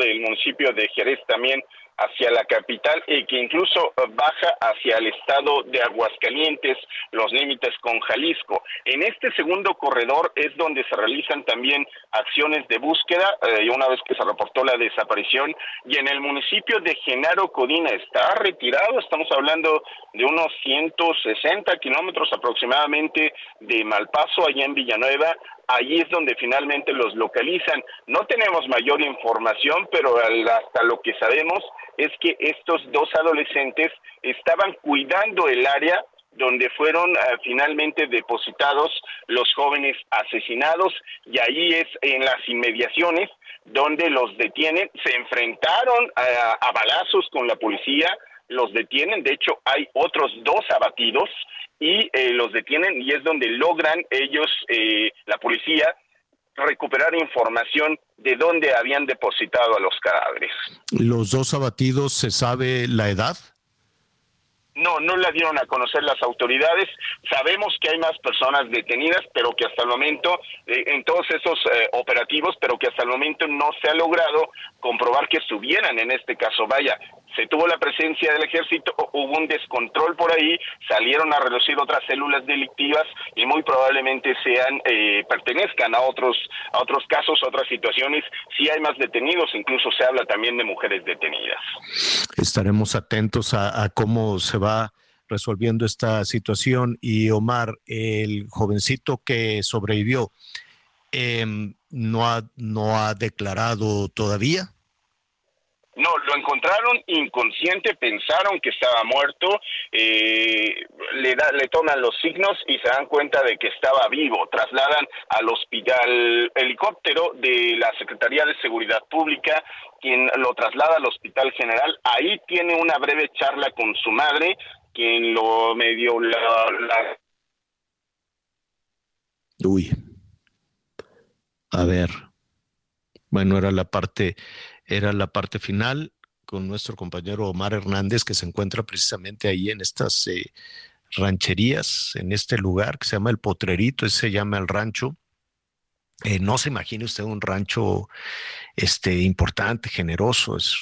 Speaker 11: del municipio de Jerez también hacia la capital y que incluso eh, baja hacia el estado de Aguascalientes, los límites con Jalisco. En este segundo corredor es donde se realizan también acciones de búsqueda, eh, una vez que se reportó la desaparición, y en el municipio de Genaro Codina está retirado, estamos hablando de unos 160 kilómetros aproximadamente de Malpaso, allá en Villanueva, allí es donde finalmente los localizan. No tenemos mayor información, pero hasta lo que sabemos es que estos dos adolescentes estaban cuidando el área donde fueron eh, finalmente depositados los jóvenes asesinados y ahí es en las inmediaciones donde los detienen, se enfrentaron a, balazos con la policía, los detienen, de hecho hay otros dos abatidos y eh, los detienen y es donde logran ellos, eh, la policía, recuperar información de dónde habían depositado a los cadáveres.
Speaker 2: ¿Los dos abatidos se sabe la edad?
Speaker 11: No, no la dieron a conocer las autoridades. Sabemos que hay más personas detenidas, pero que hasta el momento, eh, en todos esos eh, operativos, pero que hasta el momento no se ha logrado comprobar que estuvieran en este caso. Vaya, se tuvo la presencia del ejército, hubo un descontrol por ahí, salieron a reducir otras células delictivas y muy probablemente sean eh, pertenezcan a otros a otros casos, a otras situaciones. Si hay más detenidos, incluso se habla también de mujeres detenidas.
Speaker 2: Estaremos atentos a, cómo se va resolviendo esta situación y Omar, el jovencito que sobrevivió, em, no ha no ha declarado todavía.
Speaker 11: No, lo encontraron inconsciente, pensaron que estaba muerto, eh, le, le toman los signos y se dan cuenta de que estaba vivo. Trasladan al hospital helicóptero de la Secretaría de Seguridad Pública, quien lo traslada al Hospital General. Ahí tiene una breve charla con su madre, quien lo medio la... la...
Speaker 2: Uy. A ver. Bueno, era la parte era la parte final con nuestro compañero Omar Hernández, que se encuentra precisamente ahí en estas eh, rancherías, en este lugar que se llama El Potrerito, ese se llama el rancho. Eh, no se imagine usted un rancho este, importante, generoso, es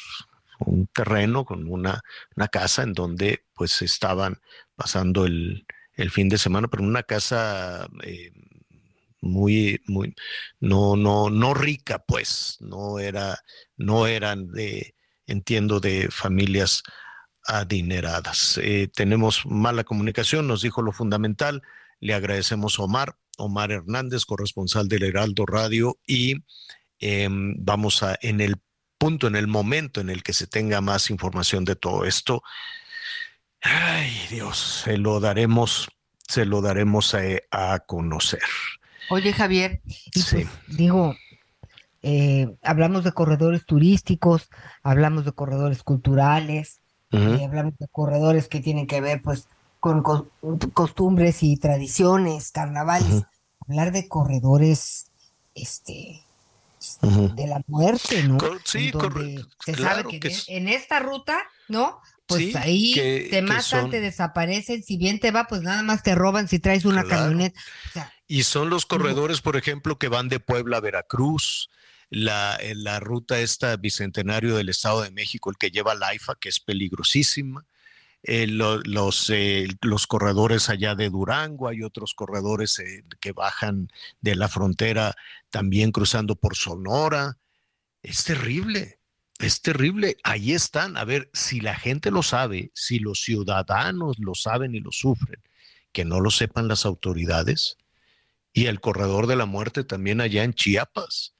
Speaker 2: un terreno con una, una casa en donde pues estaban pasando el, el fin de semana, pero una casa eh, muy, muy, no, no, no rica, pues, no era, no eran de, entiendo, de familias adineradas. Eh, tenemos mala comunicación, nos dijo lo fundamental. Le agradecemos a Omar, Omar Hernández, corresponsal del Heraldo Radio, y em, vamos a, en el punto, en el momento en el que se tenga más información de todo esto, ay Dios, se lo daremos, se lo daremos a, conocer.
Speaker 6: Oye Javier, pues, digo, eh, hablamos de corredores turísticos, hablamos de corredores culturales, eh, hablamos de corredores que tienen que ver pues con, costumbres y tradiciones, carnavales. Hablar de corredores, este, de la muerte, ¿no?
Speaker 2: sí, correcto.
Speaker 6: Se sabe que, en esta ruta, ¿no? Pues ahí te matan, te desaparecen, si bien te va, pues nada más te roban si traes una camioneta.
Speaker 2: Y son los corredores, por ejemplo, que van de Puebla a Veracruz, la, la ruta esta bicentenario del Estado de México, el que lleva la IFA, que es peligrosísima. Eh, los, eh, los corredores allá de Durango, hay otros corredores eh, que bajan de la frontera también cruzando por Sonora. Es terrible, es terrible. Ahí están. A ver, si la gente lo sabe, si los ciudadanos lo saben y lo sufren, que no lo sepan las autoridades. Y el corredor de la muerte también allá en Chiapas.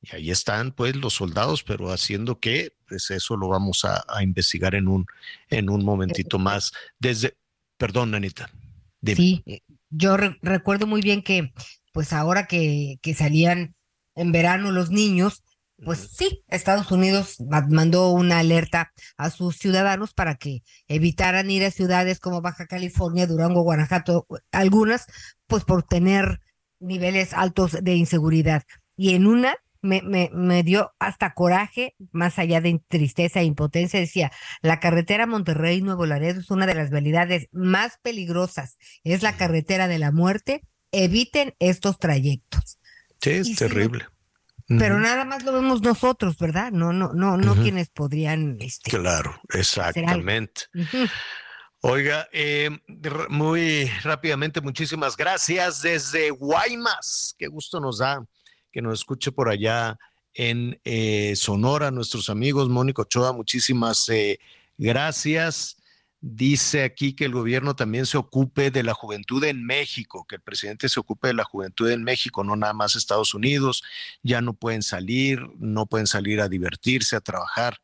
Speaker 2: Y ahí están pues los soldados, pero haciendo qué, pues eso lo vamos a, investigar en un, en un momentito más. Desde, perdón, Anita.
Speaker 6: Sí, eh, yo recuerdo muy bien que pues ahora que, que salían en verano los niños, pues sí, Estados Unidos mandó una alerta a sus ciudadanos para que evitaran ir a ciudades como Baja California, Durango, Guanajuato, algunas, pues por tener niveles altos de inseguridad. Y en una me, me, me, dio hasta coraje, más allá de tristeza e impotencia, decía, la carretera Monterrey-Nuevo Laredo es una de las vialidades más peligrosas, es la carretera de la muerte, eviten estos trayectos.
Speaker 2: Sí, es terrible.
Speaker 6: pero nada más lo vemos nosotros, ¿verdad? No, no, no, no quienes podrían. Este,
Speaker 2: claro, exactamente. Oiga, eh, muy rápidamente, muchísimas gracias desde Guaymas. Qué gusto nos da que nos escuche por allá en eh, Sonora, nuestros amigos. Mónico Ochoa, muchísimas eh, gracias. Dice aquí que el gobierno también se ocupe de la juventud en México, que el presidente se ocupe de la juventud en México, no nada más Estados Unidos. Ya no pueden salir, no pueden salir a divertirse, a trabajar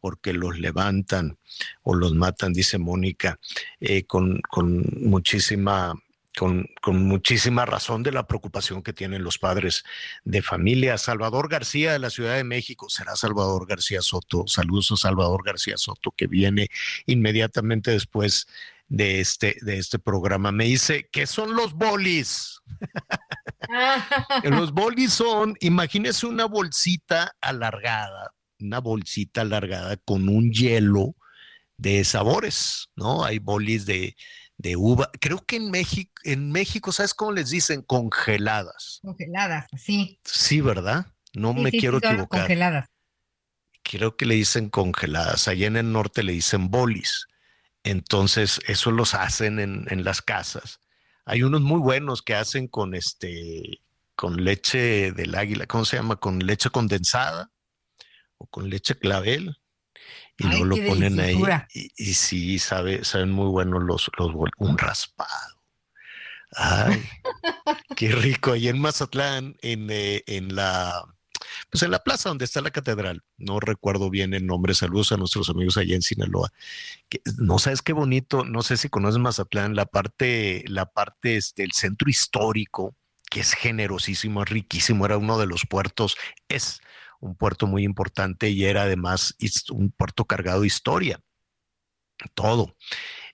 Speaker 2: porque los levantan o los matan, dice Mónica, eh, con, con muchísima con, muchísima razón de la preocupación que tienen los padres de familia. Salvador García de la Ciudad de México, será Salvador García Soto. Saludos a Salvador García Soto, que viene inmediatamente después de este, de este programa. Me dice, ¿qué son los bolis? (laughs) los bolis son, imagínese una bolsita alargada, una bolsita alargada con un hielo de sabores, ¿no? Hay bolis de, de uva. Creo que en México, en México, ¿sabes cómo les dicen? Congeladas.
Speaker 6: Congeladas, sí.
Speaker 2: Sí, ¿verdad? No me quiero equivocar. Congeladas. Creo que le dicen congeladas. Allá en el norte le dicen bolis. Entonces, eso los hacen en, en las casas. Hay unos muy buenos que hacen con este, con leche del águila, ¿cómo se llama? Con leche condensada o con leche clavel y luego lo ponen ahí y, sí, sabe, saben muy buenos los, los un raspado. Ay, (laughs) qué rico. Ahí en Mazatlán, en, eh, en la pues en la plaza donde está la catedral, no recuerdo bien el nombre, saludos a nuestros amigos allá en Sinaloa. Que, no sabes qué bonito, no sé si conoces Mazatlán, la parte, la parte, este, el centro histórico, que es generosísimo, es riquísimo, era uno de los puertos, es un puerto muy importante y era además un puerto cargado de historia. Todo.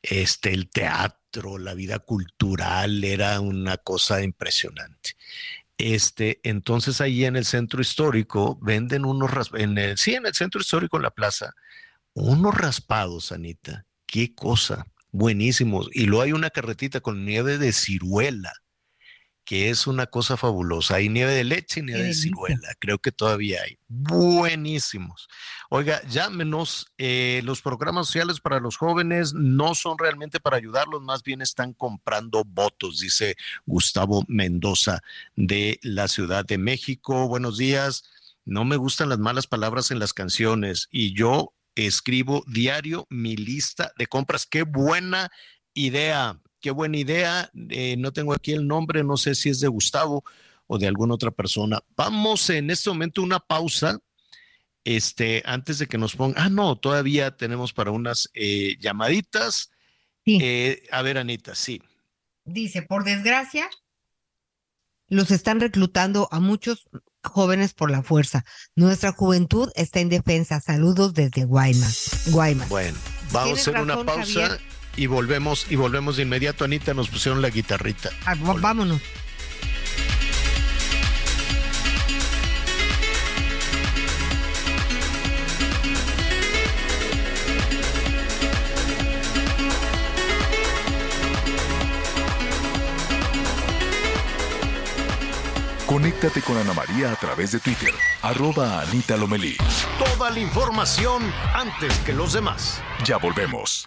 Speaker 2: Este, el teatro, la vida cultural era una cosa impresionante. Este, entonces ahí en el centro histórico venden unos en el, sí, en el centro histórico en la plaza, unos raspados, Anita. Qué cosa, buenísimos. Y luego hay una carretita con nieve de ciruela que es una cosa fabulosa. Hay nieve de leche y nieve de ciruela, creo que todavía hay. Buenísimos. Oiga, llámenos, eh, los programas sociales para los jóvenes no son realmente para ayudarlos, más bien están comprando votos, dice Gustavo Mendoza de la Ciudad de México. Buenos días. no me gustan las malas palabras en las canciones y yo escribo diario mi lista de compras. Qué buena idea, qué buena idea. Eh, no tengo aquí el nombre, no sé si es de Gustavo o de alguna otra persona. Vamos en este momento una pausa. Este, antes de que nos pongan, ah, no, todavía tenemos para unas eh, llamaditas. Eh, a ver, Anita, sí.
Speaker 6: Dice, por desgracia, los están reclutando a muchos jóvenes por la fuerza. Nuestra juventud está en defensa. Saludos desde Guaymas. Guaymas.
Speaker 2: Bueno, vamos a hacer una pausa y volvemos y volvemos de inmediato. Anita, nos pusieron la guitarrita.
Speaker 6: Ah, vámonos.
Speaker 3: Conéctate con Ana María a través de Twitter, arroba Anita Lomelí.
Speaker 2: Toda la información antes que los demás.
Speaker 3: Ya volvemos.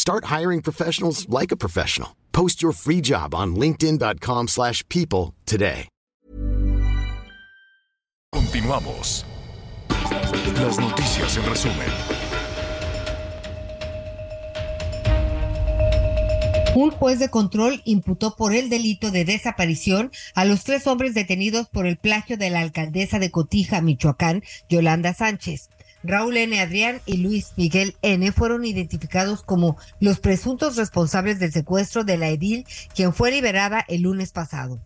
Speaker 16: Start hiring professionals like a professional. Post your free job on linkedin.com/people today.
Speaker 3: Continuamos. Las noticias en resumen.
Speaker 6: Un juez de control imputó por el delito de desaparición a los tres hombres detenidos por el plagio de la alcaldesa de Cotija, Michoacán, Yolanda Sánchez. Raúl N. Adrián y Luis Miguel N. fueron identificados como los presuntos responsables del secuestro de la edil, quien fue liberada el lunes pasado.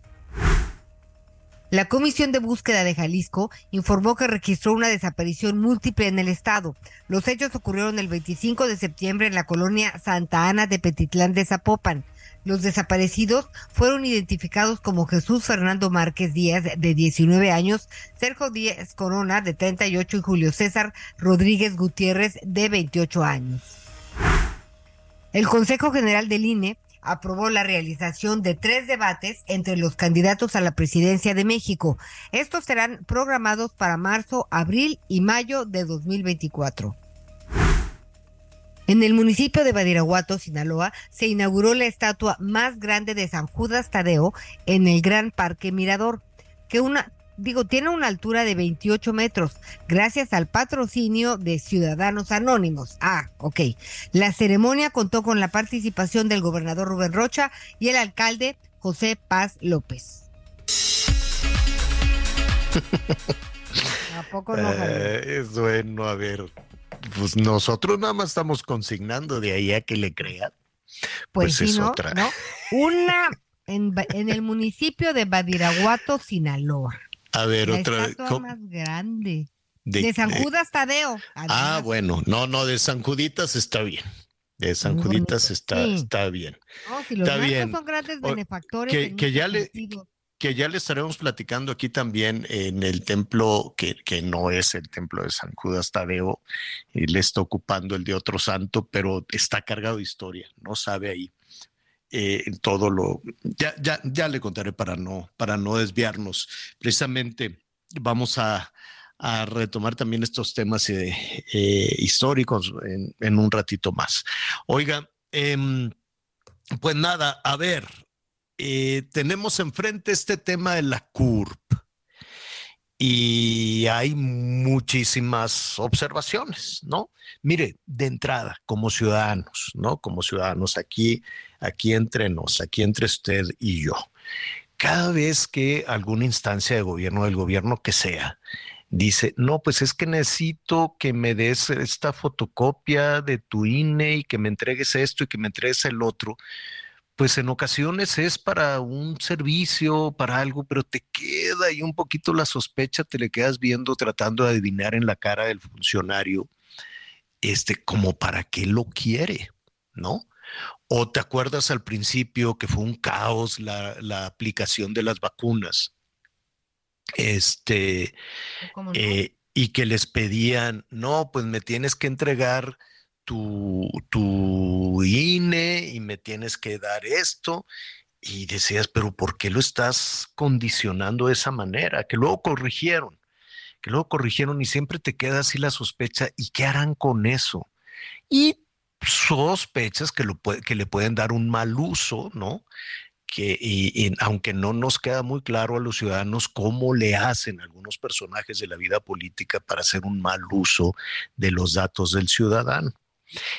Speaker 6: La Comisión de Búsqueda de Jalisco informó que registró una desaparición múltiple en el estado. Los hechos ocurrieron el 25 de septiembre en la colonia Santa Ana de Petitlán de Zapopan. Los desaparecidos fueron identificados como Jesús Fernando Márquez Díaz, de 19 años, Sergio Díaz Corona, de 38, y Julio César Rodríguez Gutiérrez, de 28 años. El Consejo General del INE aprobó la realización de tres debates entre los candidatos a la presidencia de México. Estos serán programados para marzo, abril y mayo de 2024. En el municipio de Badiraguato, Sinaloa, se inauguró la estatua más grande de San Judas Tadeo en el Gran Parque Mirador, que una, digo, tiene una altura de 28 metros, gracias al patrocinio de Ciudadanos Anónimos. Ah, ok. La ceremonia contó con la participación del gobernador Rubén Rocha y el alcalde José Paz López. (laughs)
Speaker 2: ¿A poco no? Eh, es bueno, a ver pues nosotros nada más estamos consignando de ahí a que le crean.
Speaker 6: Pues, pues es otra. Una en, el municipio de Badiraguato, Sinaloa.
Speaker 2: A ver, otra
Speaker 6: vez. más grande. De, San Judas Tadeo.
Speaker 2: Ah, bueno, no, no, de San Juditas está bien. De San Juditas está, está bien.
Speaker 6: No, si los está bien. son grandes benefactores.
Speaker 2: Que, ya le, que ya le estaremos platicando aquí también en el templo, que, que no es el templo de San Judas Tadeo, él está ocupando el de otro santo, pero está cargado de historia, no sabe ahí. Eh, todo lo ya, ya, ya le contaré para no, para no desviarnos. Precisamente vamos a, a retomar también estos temas eh, eh, históricos en, en, un ratito más. Oiga, em, pues nada, a ver, eh, tenemos enfrente este tema de la CURP y hay muchísimas observaciones, ¿no? Mire, de entrada, como ciudadanos, ¿no? Como ciudadanos aquí, aquí entre nos, aquí entre usted y yo, cada vez que alguna instancia de gobierno, del gobierno que sea, dice, no, pues es que necesito que me des esta fotocopia de tu INE y que me entregues esto y que me entregues el otro, pues en ocasiones es para un servicio, para algo, pero te queda ahí un poquito la sospecha, te le quedas viendo, tratando de adivinar en la cara del funcionario, este, como para qué lo quiere, ¿no? O te acuerdas al principio que fue un caos la, la aplicación de las vacunas. este, eh, y que les pedían, no, pues me tienes que entregar tu, tu INE y me tienes que dar esto. Y decías, pero ¿por qué lo estás condicionando de esa manera? Que luego corrigieron, que luego corrigieron y siempre te queda así la sospecha, ¿y qué harán con eso? Y sospechas que, lo que le pueden dar un mal uso, ¿no? Que, y, aunque no nos queda muy claro a los ciudadanos cómo le hacen algunos personajes de la vida política para hacer un mal uso de los datos del ciudadano.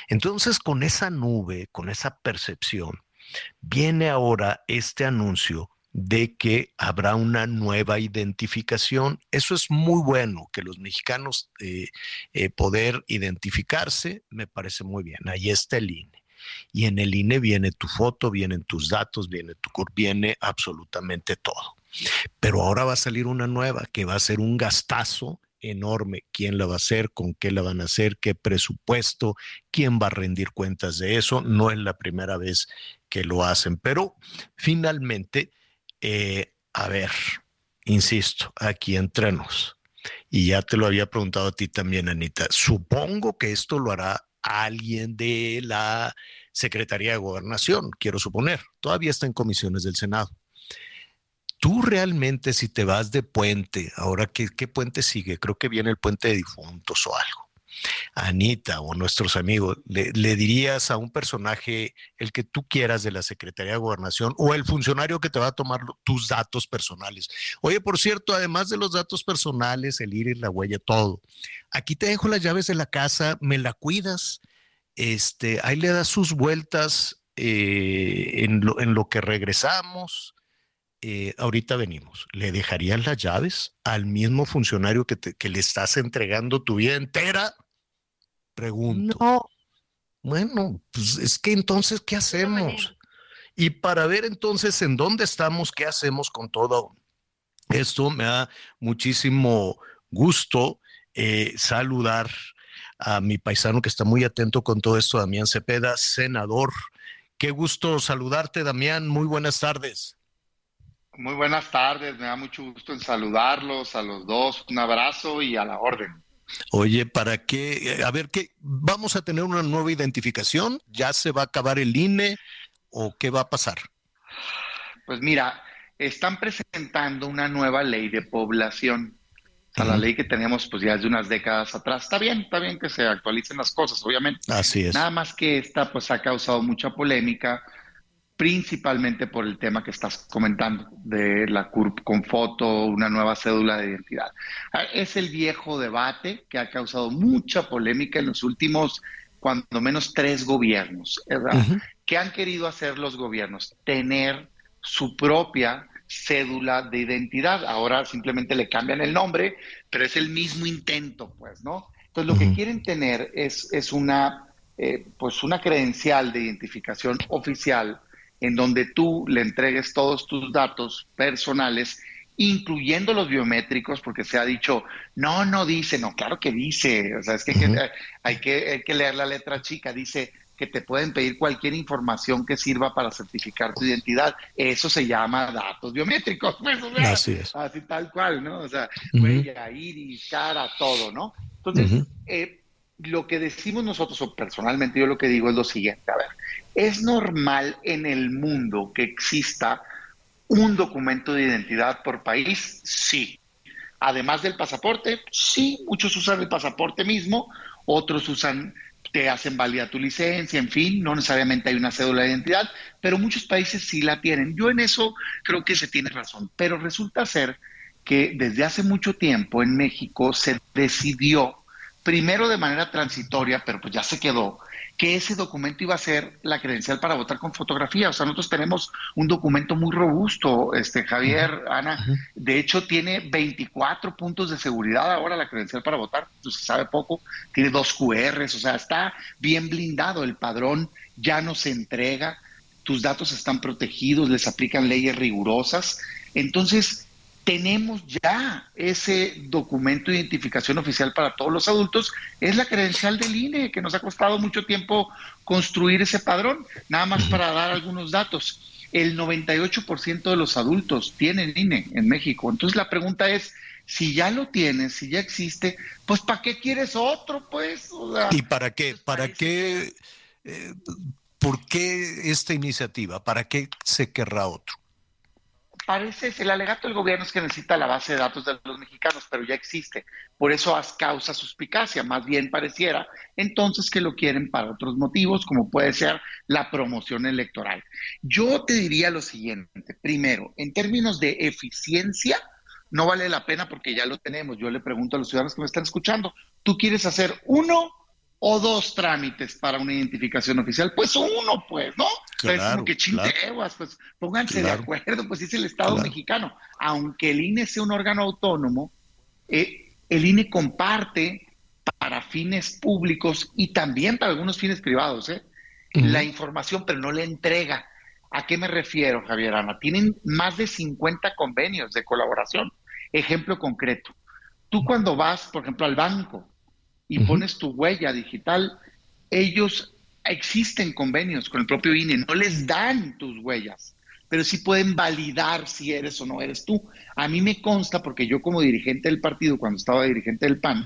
Speaker 2: Entonces, con esa nube, con esa percepción, viene ahora este anuncio de que habrá una nueva identificación. Eso es muy bueno, que los mexicanos eh, eh, poder identificarse, me parece muy bien. Ahí está el INE. Y en el INE viene tu foto, vienen tus datos, viene tu viene absolutamente todo. Pero ahora va a salir una nueva que va a ser un gastazo enorme. ¿Quién la va a hacer? ¿Con qué la van a hacer? ¿Qué presupuesto? ¿Quién va a rendir cuentas de eso? No es la primera vez que lo hacen, pero finalmente, eh, a ver, insisto, aquí entrenos. Y ya te lo había preguntado a ti también, Anita. Supongo que esto lo hará alguien de la Secretaría de Gobernación, quiero suponer. Todavía está en comisiones del Senado. Tú realmente si te vas de puente, ahora qué, puente sigue, creo que viene el puente de difuntos o algo. Anita o nuestros amigos, le, dirías a un personaje, el que tú quieras de la Secretaría de Gobernación o el funcionario que te va a tomar tus datos personales. Oye, por cierto, además de los datos personales, el ir y la huella, todo, aquí te dejo las llaves de la casa, me la cuidas, este, ahí le das sus vueltas eh, en, lo, en lo que regresamos eh, ahorita venimos, ¿le dejarías las llaves al mismo funcionario que, que le estás entregando tu vida entera? Pregunto. No. Bueno, pues es que entonces, ¿qué hacemos? Y para ver entonces en dónde estamos, qué hacemos con todo esto, me da muchísimo gusto eh, saludar a mi paisano que está muy atento con todo esto, Damián Cepeda, senador. Qué gusto saludarte, Damián. Muy buenas tardes.
Speaker 14: Muy buenas tardes, me da mucho gusto en saludarlos a los dos, un abrazo y a la orden.
Speaker 2: Oye, ¿para qué? A ver, ¿qué? ¿Vamos a tener una nueva identificación? ¿Ya se va a acabar el INE o qué va a pasar?
Speaker 14: Pues mira, están presentando una nueva ley de población. O sea, la ley que tenemos pues ya es de unas décadas atrás. Está bien, está bien que se actualicen las cosas, obviamente.
Speaker 2: Así es.
Speaker 14: Nada más que esta pues ha causado mucha polémica principalmente por el tema que estás comentando de la CURP con foto, una nueva cédula de identidad. Ah, es el viejo debate que ha causado mucha polémica en los últimos, cuando menos, tres gobiernos. ¿verdad? ¿Qué han querido hacer los gobiernos? Tener su propia cédula de identidad. Ahora simplemente le cambian el nombre, pero es el mismo intento, pues, ¿no? Entonces, lo que quieren tener es, es una, eh, pues una credencial de identificación oficial en donde tú le entregues todos tus datos personales, incluyendo los biométricos, porque se ha dicho, no, no dice, no, claro que dice, o sea, es que, hay, que hay que leer la letra chica, dice que te pueden pedir cualquier información que sirva para certificar tu identidad. Eso se llama datos biométricos, (laughs) pues,
Speaker 2: así es.
Speaker 14: Así tal cual, ¿no? O sea, huella, iris, cara, todo, ¿no? Entonces, eh, lo que decimos nosotros, o personalmente yo lo que digo es lo siguiente, a ver, ¿es normal en el mundo que exista un documento de identidad por país? Sí. Además del pasaporte, sí, muchos usan el pasaporte mismo, otros usan, te hacen válida tu licencia, en fin, no necesariamente hay una cédula de identidad, pero muchos países sí la tienen. Yo en eso creo que se tiene razón, pero resulta ser que desde hace mucho tiempo en México se decidió primero de manera transitoria, pero pues ya se quedó, que ese documento iba a ser la credencial para votar con fotografía. O sea, nosotros tenemos un documento muy robusto, este Javier, Ana. De hecho, tiene 24 puntos de seguridad ahora la credencial para votar. Pues, se sabe poco. Tiene dos QRs, o sea, está bien blindado. El padrón ya no se entrega. Tus datos están protegidos, les aplican leyes rigurosas. Entonces, tenemos ya ese documento de identificación oficial para todos los adultos, es la credencial del INE, que nos ha costado mucho tiempo construir ese padrón, nada más para dar algunos datos. El 98% de los adultos tienen INE en México. Entonces la pregunta es, si ya lo tienes, si ya existe, pues ¿para qué quieres otro? Pues,
Speaker 2: ¿Y para qué? ¿Para qué? Eh, ¿Por qué esta iniciativa? ¿Para qué se querrá otro?
Speaker 14: Parece, el alegato del gobierno es que necesita la base de datos de los mexicanos, pero ya existe. Por eso causa suspicacia, más bien pareciera entonces que lo quieren para otros motivos, como puede ser la promoción electoral. Yo te diría lo siguiente, primero, en términos de eficiencia, no vale la pena porque ya lo tenemos. Yo le pregunto a los ciudadanos que me están escuchando, ¿tú quieres hacer uno o dos trámites para una identificación oficial? Pues uno, pues, ¿no? Claro, como que chinteguas, pues pónganse de acuerdo, pues es el Estado mexicano. Aunque el INE sea un órgano autónomo, eh, el INE comparte para fines públicos y también para algunos fines privados, ¿eh? La información, pero no la entrega. ¿A qué me refiero, Javier Ana? Tienen más de 50 convenios de colaboración. Ejemplo concreto. Tú cuando vas, por ejemplo, al banco y pones tu huella digital, ellos existen convenios con el propio INE, no les dan tus huellas, pero sí pueden validar si eres o no eres tú. A mí me consta, porque yo como dirigente del partido, cuando estaba dirigente del PAN,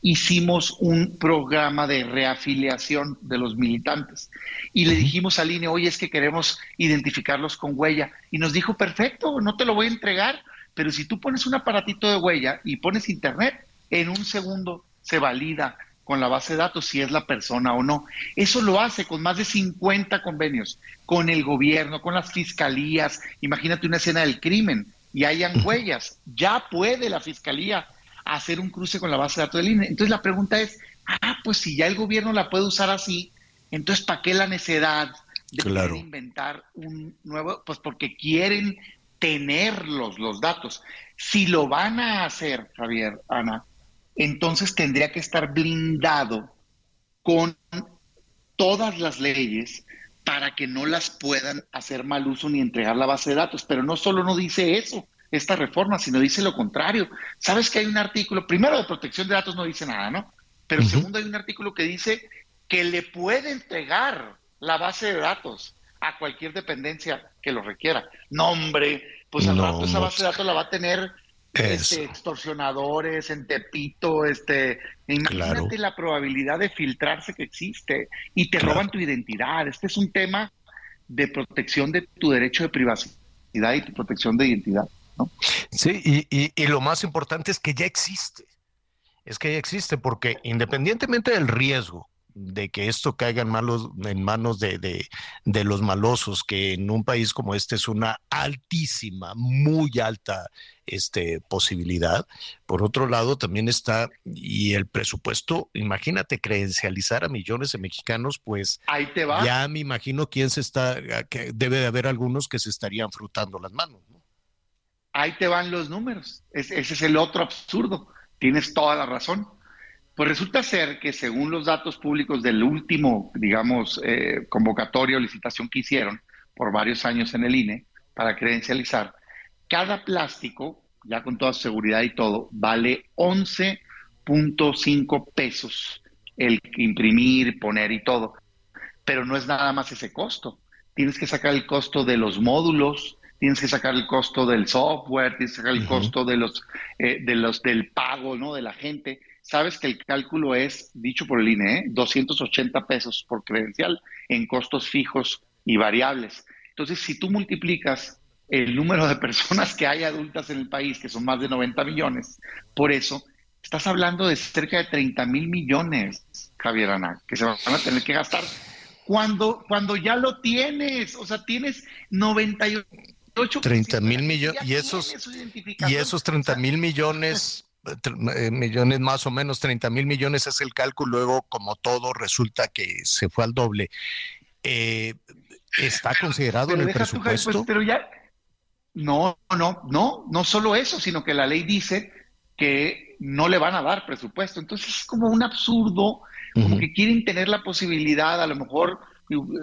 Speaker 14: hicimos un programa de reafiliación de los militantes y le dijimos al INE, oye, es que queremos identificarlos con huella. Y nos dijo, perfecto, no te lo voy a entregar, pero si tú pones un aparatito de huella y pones internet, en un segundo se valida con la base de datos si es la persona o no. Eso lo hace con más de 50 convenios, con el gobierno, con las fiscalías. Imagínate una escena del crimen y hayan huellas. Ya puede la fiscalía hacer un cruce con la base de datos del INE. Entonces la pregunta es, ah, pues si ya el gobierno la puede usar así, entonces ¿para qué la necesidad de inventar un nuevo? Pues porque quieren tenerlos los datos. Si lo van a hacer, Javier, Ana, entonces tendría que estar blindado con todas las leyes para que no las puedan hacer mal uso ni entregar la base de datos. Pero no solo no dice eso, esta reforma, sino dice lo contrario. Sabes que hay un artículo, primero de protección de datos no dice nada, ¿no? Pero segundo hay un artículo que dice que le puede entregar la base de datos a cualquier dependencia que lo requiera. No, hombre, pues al rato esa base de datos la va a tener este, extorsionadores en Tepito, este, imagínate la probabilidad de filtrarse que existe y te roban tu identidad. Este es un tema de protección de tu derecho de privacidad y tu protección de identidad.
Speaker 2: Sí, y, y, lo más importante es que ya existe. Es que ya existe, porque independientemente del riesgo de que esto caiga en, malos, en manos de, de, los malosos, que en un país como este es una altísima, muy alta este, posibilidad. Por otro lado, también está, y el presupuesto, imagínate, credencializar a millones de mexicanos, pues
Speaker 14: Ahí te va.
Speaker 2: ya me imagino quién se está, que debe de haber algunos que se estarían frutando las manos. ¿no?
Speaker 14: ahí te van los números. ese es el otro absurdo. Tienes toda la razón. Pues resulta ser que según los datos públicos del último, digamos, eh, convocatorio o licitación que hicieron por varios años en el INE para credencializar, cada plástico, ya con toda seguridad y todo, vale 11.5 pesos el imprimir, poner y todo. Pero no es nada más ese costo. Tienes que sacar el costo de los módulos, tienes que sacar el costo del software, tienes que sacar el costo de los, eh, de los del pago, ¿no? De la gente. Sabes que el cálculo es, dicho por el INE, 280 ¿eh? pesos por credencial en costos fijos y variables. Entonces, si tú multiplicas el número de personas que hay adultas en el país, que son más de 90 millones, por eso estás hablando de cerca de 30 mil millones, Javier Ana, que se van a tener que gastar cuando, cuando ya lo tienes. O sea, tienes 98
Speaker 2: 30 mil millones y esos y esos 30 mil millones millones más o menos 30 mil millones es el cálculo luego como todo resulta que se fue al doble. Eh, está considerado en el presupuesto pues,
Speaker 14: pero ya no no no no solo eso sino que la ley dice que no le van a dar presupuesto. Entonces es como un absurdo como que quieren tener la posibilidad a lo mejor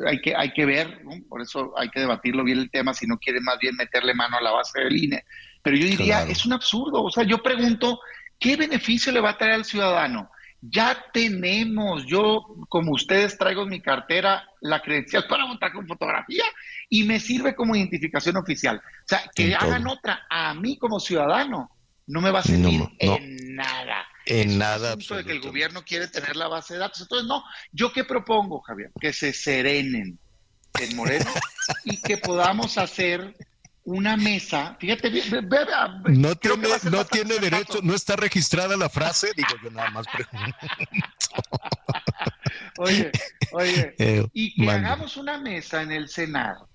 Speaker 14: hay que, hay que ver, por eso hay que debatirlo bien el tema, si no quiere más bien meterle mano a la base del INE. Pero yo diría, es un absurdo. O sea, yo pregunto, ¿qué beneficio le va a traer al ciudadano? Ya tenemos, yo como ustedes traigo en mi cartera la credencial (laughs) para votar con fotografía y me sirve como identificación oficial. O sea, que hagan otra a mí como ciudadano no me va a servir en nada.
Speaker 2: En nada.
Speaker 14: de que el gobierno quiere tener la base de datos. Entonces, no, ¿yo qué propongo, Javier? Que se serenen en Moreno (laughs) y que podamos hacer una mesa. Fíjate,
Speaker 2: no tiene, no tiene derecho, no está registrada la frase, digo yo nada más pregunto.
Speaker 14: oye, oye, (laughs) eh, y que hagamos una mesa en el Senado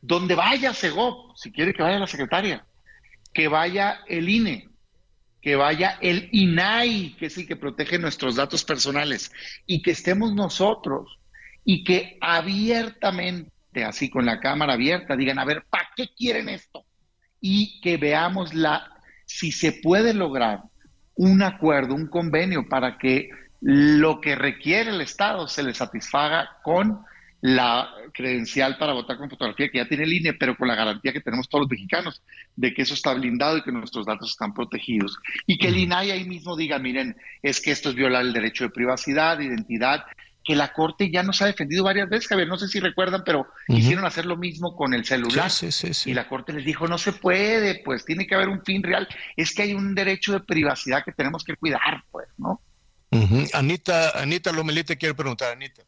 Speaker 14: donde vaya Segov, si quiere que vaya la secretaria, que vaya el INE, que vaya el INAI, que es el que protege nuestros datos personales, y que estemos nosotros, y que abiertamente, así con la cámara abierta, digan, a ver, ¿para qué quieren esto? Y que veamos la, si se puede lograr un acuerdo, un convenio para que lo que requiere el Estado se le satisfaga con la credencial para votar con fotografía que ya tiene el INE, pero con la garantía que tenemos todos los mexicanos de que eso está blindado y que nuestros datos están protegidos. Y que el INAI ahí mismo diga, miren, es que esto es violar el derecho de privacidad, de identidad, que la Corte ya nos ha defendido varias veces, Javier, no sé si recuerdan, pero quisieron hacer lo mismo con el celular. y la Corte les dijo, no se puede, pues tiene que haber un fin real. Es que hay un derecho de privacidad que tenemos que cuidar, pues, ¿no?
Speaker 2: Anita, Anita Lomelite quiere preguntar, Anita.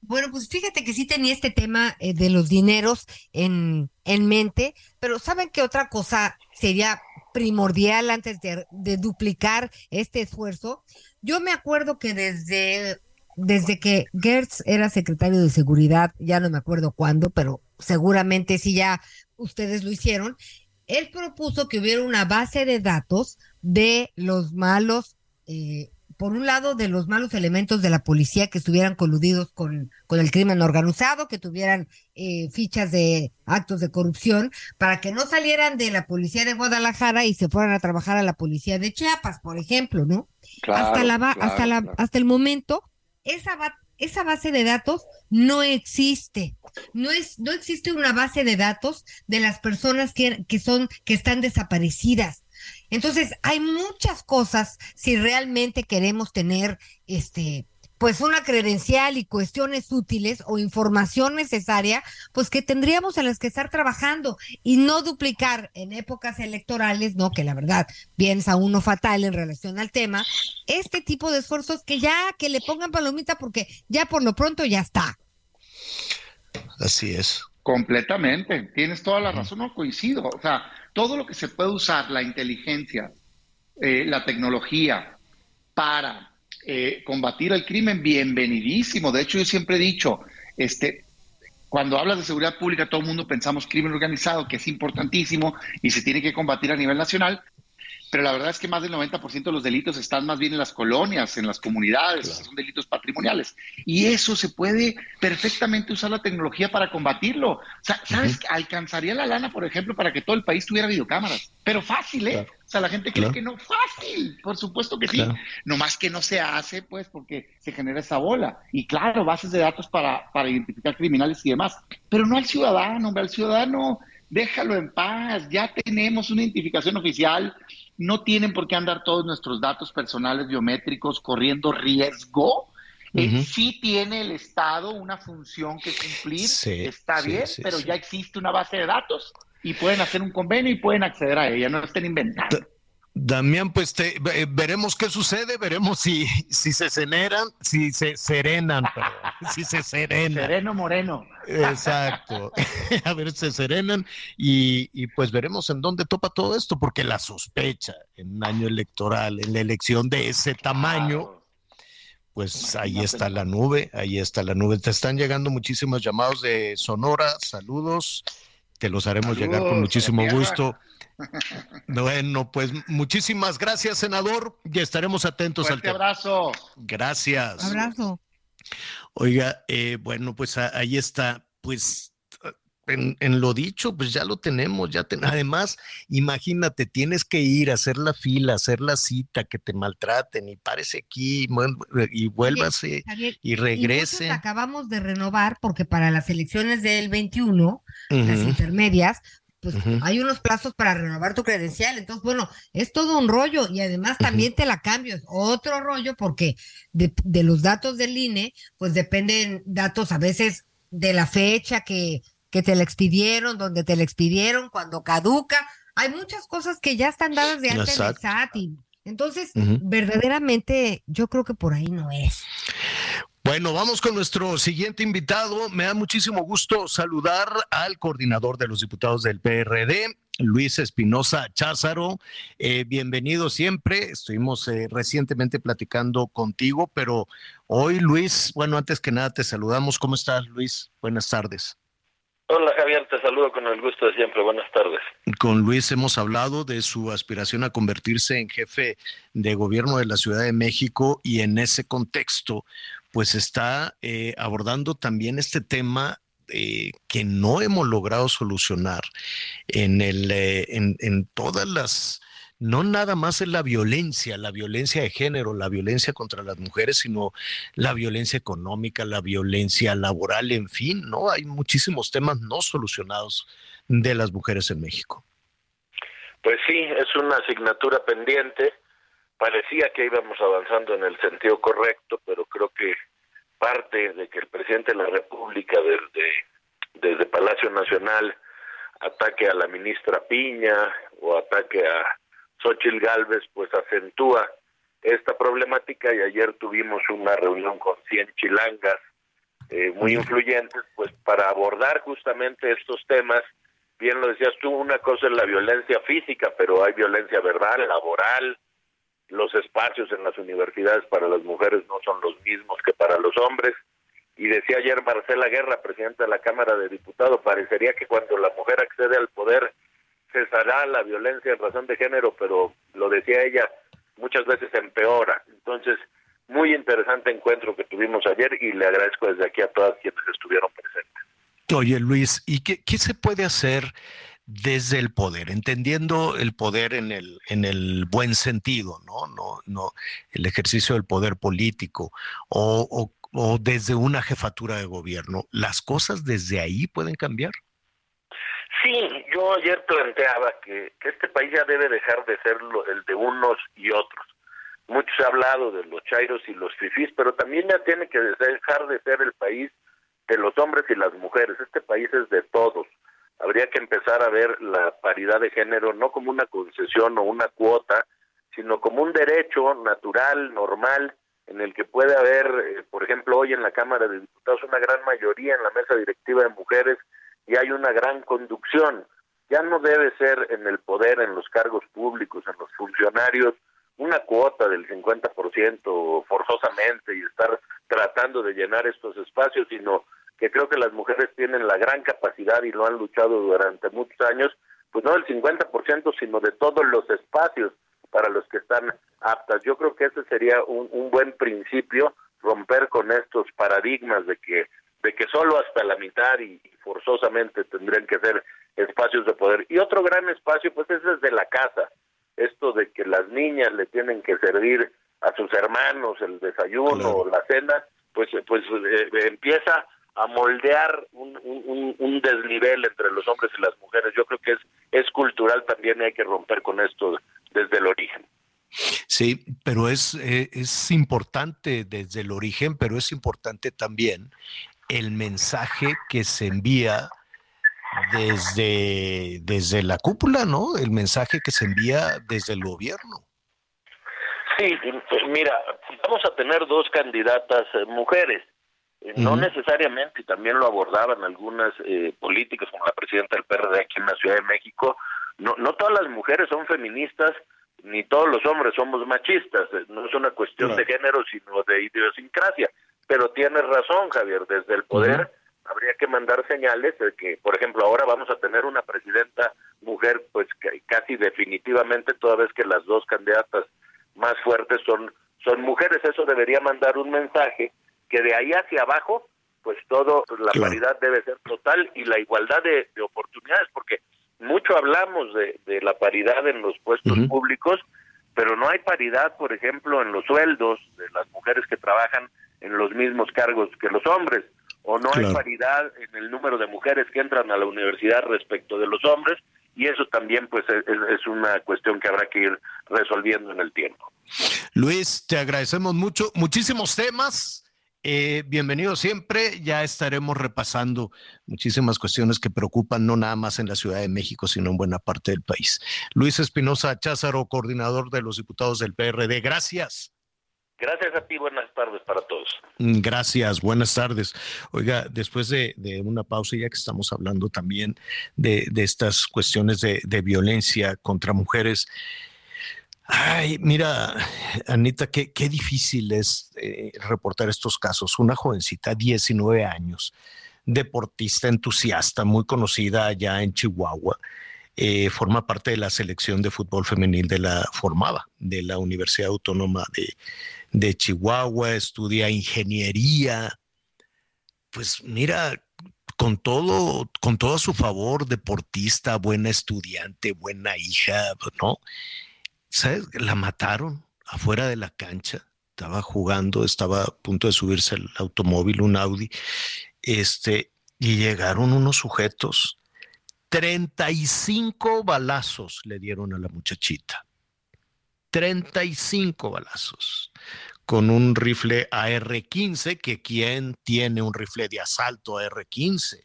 Speaker 6: Bueno, pues fíjate que sí tenía este tema eh, de los dineros en, en mente, pero ¿saben qué otra cosa sería primordial antes de, de duplicar este esfuerzo? Yo me acuerdo que desde, desde que Gertz era secretario de seguridad, ya no me acuerdo cuándo, pero seguramente sí ya ustedes lo hicieron, él propuso que hubiera una base de datos de los malos eh, por un lado, de los malos elementos de la policía que estuvieran coludidos con, con el crimen organizado, que tuvieran eh, fichas de actos de corrupción, para que no salieran de la policía de Guadalajara y se fueran a trabajar a la policía de Chiapas, por ejemplo, ¿no? hasta, la, hasta, la, hasta el momento, esa, esa base de datos no existe. No, es, no existe una base de datos de las personas que, que, son, que están desaparecidas. Entonces, hay muchas cosas si realmente queremos tener este pues una credencial y cuestiones útiles o información necesaria, pues que tendríamos en las que estar trabajando y no duplicar en épocas electorales, no, que la verdad piensa uno fatal en relación al tema, este tipo de esfuerzos que ya que le pongan palomita porque ya por lo pronto ya está.
Speaker 2: Así es.
Speaker 14: Completamente, tienes toda la razón, no coincido. O sea, todo lo que se puede usar, la inteligencia, eh, la tecnología, para eh, combatir el crimen, bienvenidísimo. De hecho, yo siempre he dicho, este, cuando hablas de seguridad pública, todo el mundo pensamos crimen organizado, que es importantísimo y se tiene que combatir a nivel nacional, pero la verdad es que más del 90% de los delitos están más bien en las colonias, en las comunidades, son delitos patrimoniales. Y eso se puede perfectamente usar la tecnología para combatirlo. O sea, ¿sabes? Alcanzaría la lana, por ejemplo, para que todo el país tuviera videocámaras. Pero fácil, ¿eh? O sea, la gente cree que no. Fácil, por supuesto que sí. No más que no se hace, pues, porque se genera esa bola. Y claro, bases de datos para, para identificar criminales y demás. Pero no al ciudadano, hombre, al ciudadano déjalo en paz, ya tenemos una identificación oficial, no tienen por qué andar todos nuestros datos personales biométricos corriendo riesgo. Eh, sí tiene el Estado una función que cumplir, está bien, pero ya existe una base de datos y pueden hacer un convenio y pueden acceder a ella, no estén inventando.
Speaker 2: Damián, pues te, eh, veremos qué sucede, veremos si, si se serenan, si se serenan, perdón, si se serenan.
Speaker 14: Sereno Moreno.
Speaker 2: Exacto. (laughs) A ver, se serenan y, y, pues veremos en dónde topa todo esto, porque la sospecha en un año electoral, en la elección de ese tamaño, pues ahí está la nube, ahí está la nube. Te están llegando muchísimos llamados de Sonora, saludos, te los haremos llegar con muchísimo gusto. Bueno, pues muchísimas gracias, senador, y estaremos atentos
Speaker 14: al tema. abrazo.
Speaker 2: Gracias.
Speaker 6: Abrazo.
Speaker 2: Oiga, eh, bueno, pues ahí está, pues en, lo dicho, pues ya lo tenemos, ya además, imagínate, tienes que ir a hacer la fila, hacer la cita, que te maltraten y parece aquí y vuélvase y regrese. Y
Speaker 6: acabamos de renovar porque para las elecciones del 21, las intermedias, pues hay unos plazos para renovar tu credencial. Entonces, bueno, es todo un rollo y además también te la cambio, es otro rollo porque de, de, los datos del INE, pues dependen datos a veces de la fecha que, que te la expidieron, donde te la expidieron, cuando caduca. Hay muchas cosas que ya están dadas de alta en el SAT. Y, entonces, verdaderamente, yo creo que por ahí no es.
Speaker 2: Bueno, vamos con nuestro siguiente invitado. Me da muchísimo gusto saludar al coordinador de los diputados del PRD, Luis Espinosa Cházaro. Eh, bienvenido siempre. Estuvimos eh, recientemente platicando contigo, pero hoy, Luis, bueno, antes que nada te saludamos. ¿Cómo estás, Luis? Buenas tardes.
Speaker 17: Hola Javier, te saludo con el gusto de siempre. Buenas tardes.
Speaker 2: Con Luis hemos hablado de su aspiración a convertirse en jefe de gobierno de la Ciudad de México y en ese contexto, pues está eh, abordando también este tema eh, que no hemos logrado solucionar en, el, eh, en, en todas las no nada más es la violencia, la violencia de género, la violencia contra las mujeres, sino la violencia económica, la violencia laboral, en fin, ¿no? Hay muchísimos temas no solucionados de las mujeres en México.
Speaker 17: Pues sí, es una asignatura pendiente parecía que íbamos avanzando en el sentido correcto, pero creo que parte de que el presidente de la República desde, desde Palacio Nacional ataque a la ministra Piña o ataque a Xochitl Galvez, pues acentúa esta problemática y ayer tuvimos una reunión con 100 chilangas eh, muy influyentes, pues para abordar justamente estos temas. Bien lo decías tú, una cosa es la violencia física, pero hay violencia verbal, laboral, los espacios en las universidades para las mujeres no son los mismos que para los hombres. Y decía ayer Marcela Guerra, presidenta de la Cámara de Diputados, parecería que cuando la mujer accede al poder cesará la violencia en razón de género, pero lo decía ella, muchas veces empeora. Entonces, muy interesante encuentro que tuvimos ayer y le agradezco desde aquí a todas quienes estuvieron presentes.
Speaker 2: Oye, Luis, ¿y qué, qué se puede hacer? Desde el poder, entendiendo el poder en el, en el buen sentido, ¿no? No, no, el ejercicio del poder político o, o, desde una jefatura de gobierno. ¿Las cosas desde ahí pueden cambiar?
Speaker 17: Sí, yo ayer planteaba que, este país ya debe dejar de ser el de unos y otros. Mucho se ha hablado de los chairos y los fifís, pero también ya tiene que dejar de ser el país de los hombres y las mujeres. Este país es de todos habría que empezar a ver la paridad de género no como una concesión o una cuota, sino como un derecho natural, normal, en el que puede haber, eh, por ejemplo, hoy en la Cámara de Diputados una gran mayoría en la mesa directiva de mujeres y hay una gran conducción. Ya no debe ser en el poder, en los cargos públicos, en los funcionarios, una cuota del 50% forzosamente y estar tratando de llenar estos espacios, sino que creo que las mujeres tienen la gran capacidad y lo han luchado durante muchos años, pues no del 50%, sino de todos los espacios para los que están aptas. Yo creo que ese sería un, un buen principio, romper con estos paradigmas de que de que solo hasta la mitad y forzosamente tendrían que ser espacios de poder. Y otro gran espacio, pues es desde la casa. Esto de que las niñas le tienen que servir a sus hermanos el desayuno o la cena, pues, pues eh, empieza a moldear un, un, un, desnivel entre los hombres y las mujeres. Yo creo que es, es cultural también y hay que romper con esto desde el origen.
Speaker 2: Sí, pero es, eh, es importante desde el origen, pero es importante también el mensaje que se envía desde, desde la cúpula, ¿no? El mensaje que se envía desde el gobierno.
Speaker 17: Sí, pues mira, vamos a tener dos candidatas eh, mujeres. Eh, no necesariamente, y también lo abordaban algunas eh, políticas como la presidenta del PRD aquí en la Ciudad de México, no, no todas las mujeres son feministas, ni todos los hombres somos machistas, eh, no es una cuestión de género, sino de idiosincrasia. Pero tienes razón, Javier, desde el poder habría que mandar señales de que, por ejemplo, ahora vamos a tener una presidenta mujer, pues casi definitivamente, toda vez que las dos candidatas más fuertes son, son mujeres, eso debería mandar un mensaje que de ahí hacia abajo, pues todo, pues la paridad debe ser total y la igualdad de, oportunidades, porque mucho hablamos de, de, la paridad en los puestos públicos, pero no hay paridad, por ejemplo, en los sueldos de las mujeres que trabajan en los mismos cargos que los hombres, o no hay paridad en el número de mujeres que entran a la universidad respecto de los hombres, y eso también pues es, es, una cuestión que habrá que ir resolviendo en el tiempo.
Speaker 2: Luis, te agradecemos mucho, muchísimos temas Eh, bienvenido siempre. Ya estaremos repasando muchísimas cuestiones que preocupan no nada más en la Ciudad de México, sino en buena parte del país. Luis Espinosa Cházaro, coordinador de los diputados del PRD. Gracias.
Speaker 17: Gracias a ti, buenas tardes para todos.
Speaker 2: Gracias, buenas tardes. Oiga, después de, una pausa, ya que estamos hablando también de, estas cuestiones de, violencia contra mujeres, Ay, mira, Anita, qué, difícil es eh, reportar estos casos. Una jovencita, 19 años, deportista entusiasta, muy conocida allá en Chihuahua, eh, forma parte de la selección de fútbol femenil de la formada de la Universidad Autónoma de, de Chihuahua, estudia ingeniería. Pues mira, con todo, con todo a su favor, deportista, buena estudiante, buena hija, ¿no? ¿Sabes? La mataron afuera de la cancha. Estaba jugando, estaba a punto de subirse el automóvil, un Audi, este, y llegaron unos sujetos. 35 balazos le dieron a la muchachita. 35 balazos con un rifle AR-15, que quién tiene un rifle de asalto AR-15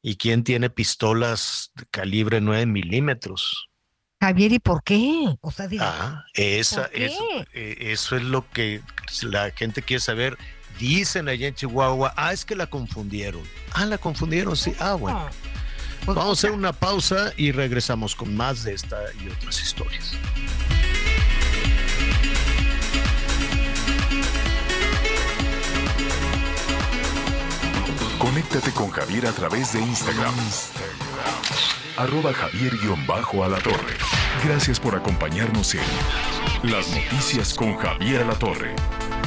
Speaker 2: y quién tiene pistolas de calibre 9 milímetros.
Speaker 6: Javier, ¿y por qué? O
Speaker 2: sea, ah, esa, Eso, eh, eso es lo que la gente quiere saber. Dicen allá en Chihuahua, ah, es que la confundieron. Ah, la confundieron, sí. Ah, bueno. Pues Vamos a hacer una pausa y regresamos con más de esta y otras historias.
Speaker 3: Conéctate con Javier a través de Instagram. Arroba Javier-Alatorre. Gracias por acompañarnos en Las Noticias con Javier Alatorre.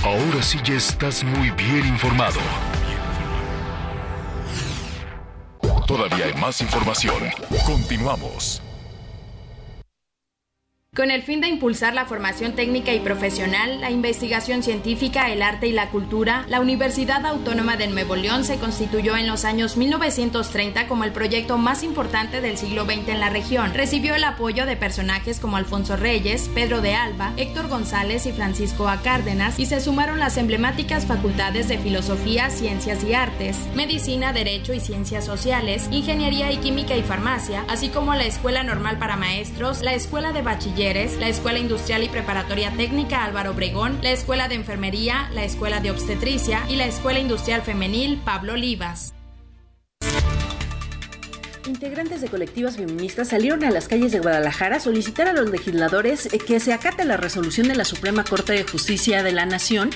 Speaker 3: Ahora sí ya estás muy bien informado. Todavía hay más información. Continuamos.
Speaker 18: Con el fin de impulsar la formación técnica y profesional, la investigación científica, el arte y la cultura, la Universidad Autónoma de Nuevo León se constituyó en los años 1930 como el proyecto más importante del siglo XX en la región. Recibió el apoyo de personajes como Alfonso Reyes, Pedro de Alba, Héctor González y Francisco A. Cárdenas y se sumaron las emblemáticas facultades de Filosofía, Ciencias y Artes, Medicina, Derecho y Ciencias Sociales, Ingeniería y Química y Farmacia, así como la Escuela Normal para Maestros, la Escuela de Bachiller la Escuela Industrial y Preparatoria Técnica Álvaro Obregón, la Escuela de Enfermería, la Escuela de Obstetricia y la Escuela Industrial Femenil Pablo Olivas.
Speaker 19: Integrantes de colectivas feministas salieron a las calles de Guadalajara a solicitar a los legisladores que se acate la resolución de la Suprema Corte de Justicia de la Nación,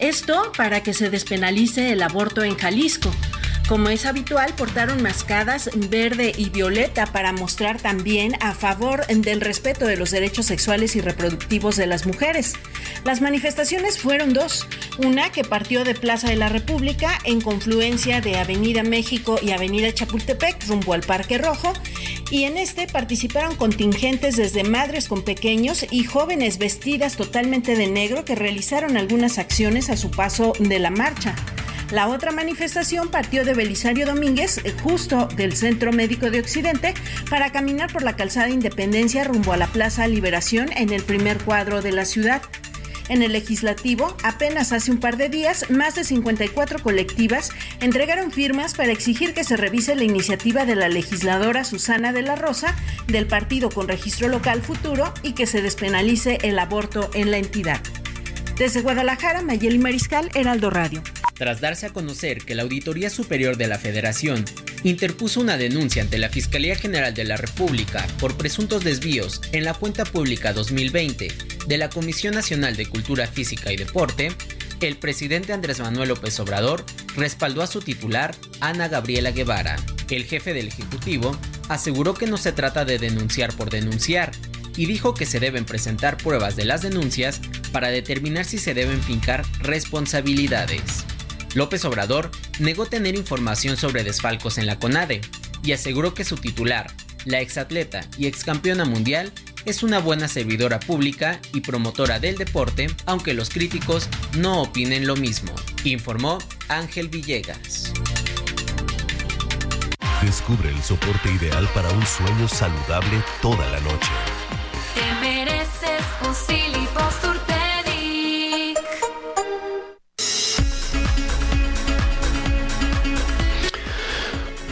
Speaker 19: esto para que se despenalice el aborto en Jalisco. Como es habitual, portaron mascadas verde y violeta para mostrar también a favor del respeto de los derechos sexuales y reproductivos de las mujeres. Las manifestaciones fueron dos, una que partió de Plaza de la República en confluencia de Avenida México y Avenida Chapultepec rumbo al Parque Rojo, y en este participaron contingentes desde madres con pequeños y jóvenes vestidas totalmente de negro que realizaron algunas acciones a su paso de la marcha. La otra manifestación partió de Belisario Domínguez, eh, justo del Centro Médico de Occidente, para caminar por la calzada Independencia rumbo a la Plaza Liberación en el primer cuadro de la ciudad. En el legislativo, apenas hace un par de días, más de 54 colectivas entregaron firmas para exigir que se revise la iniciativa de la legisladora Susana de la Rosa del partido con registro local futuro y que se despenalice el aborto en la entidad. Desde Guadalajara, Mayeli Mariscal, Heraldo Radio.
Speaker 20: Tras darse a conocer que la Auditoría Superior de la Federación interpuso una denuncia ante la Fiscalía General de la República por presuntos desvíos en la cuenta pública 2020 de la Comisión Nacional de Cultura Física y Deporte, el presidente Andrés Manuel López Obrador respaldó a su titular, Ana Gabriela Guevara. El jefe del Ejecutivo aseguró que no se trata de denunciar por denunciar y dijo que se deben presentar pruebas de las denuncias para determinar si se deben fincar responsabilidades. López Obrador negó tener información sobre desfalcos en la CONADE y aseguró que su titular, la exatleta y excampeona mundial, es una buena servidora pública y promotora del deporte, aunque los críticos no opinen lo mismo, informó Ángel Villegas.
Speaker 15: Descubre el soporte ideal para un sueño saludable toda la noche.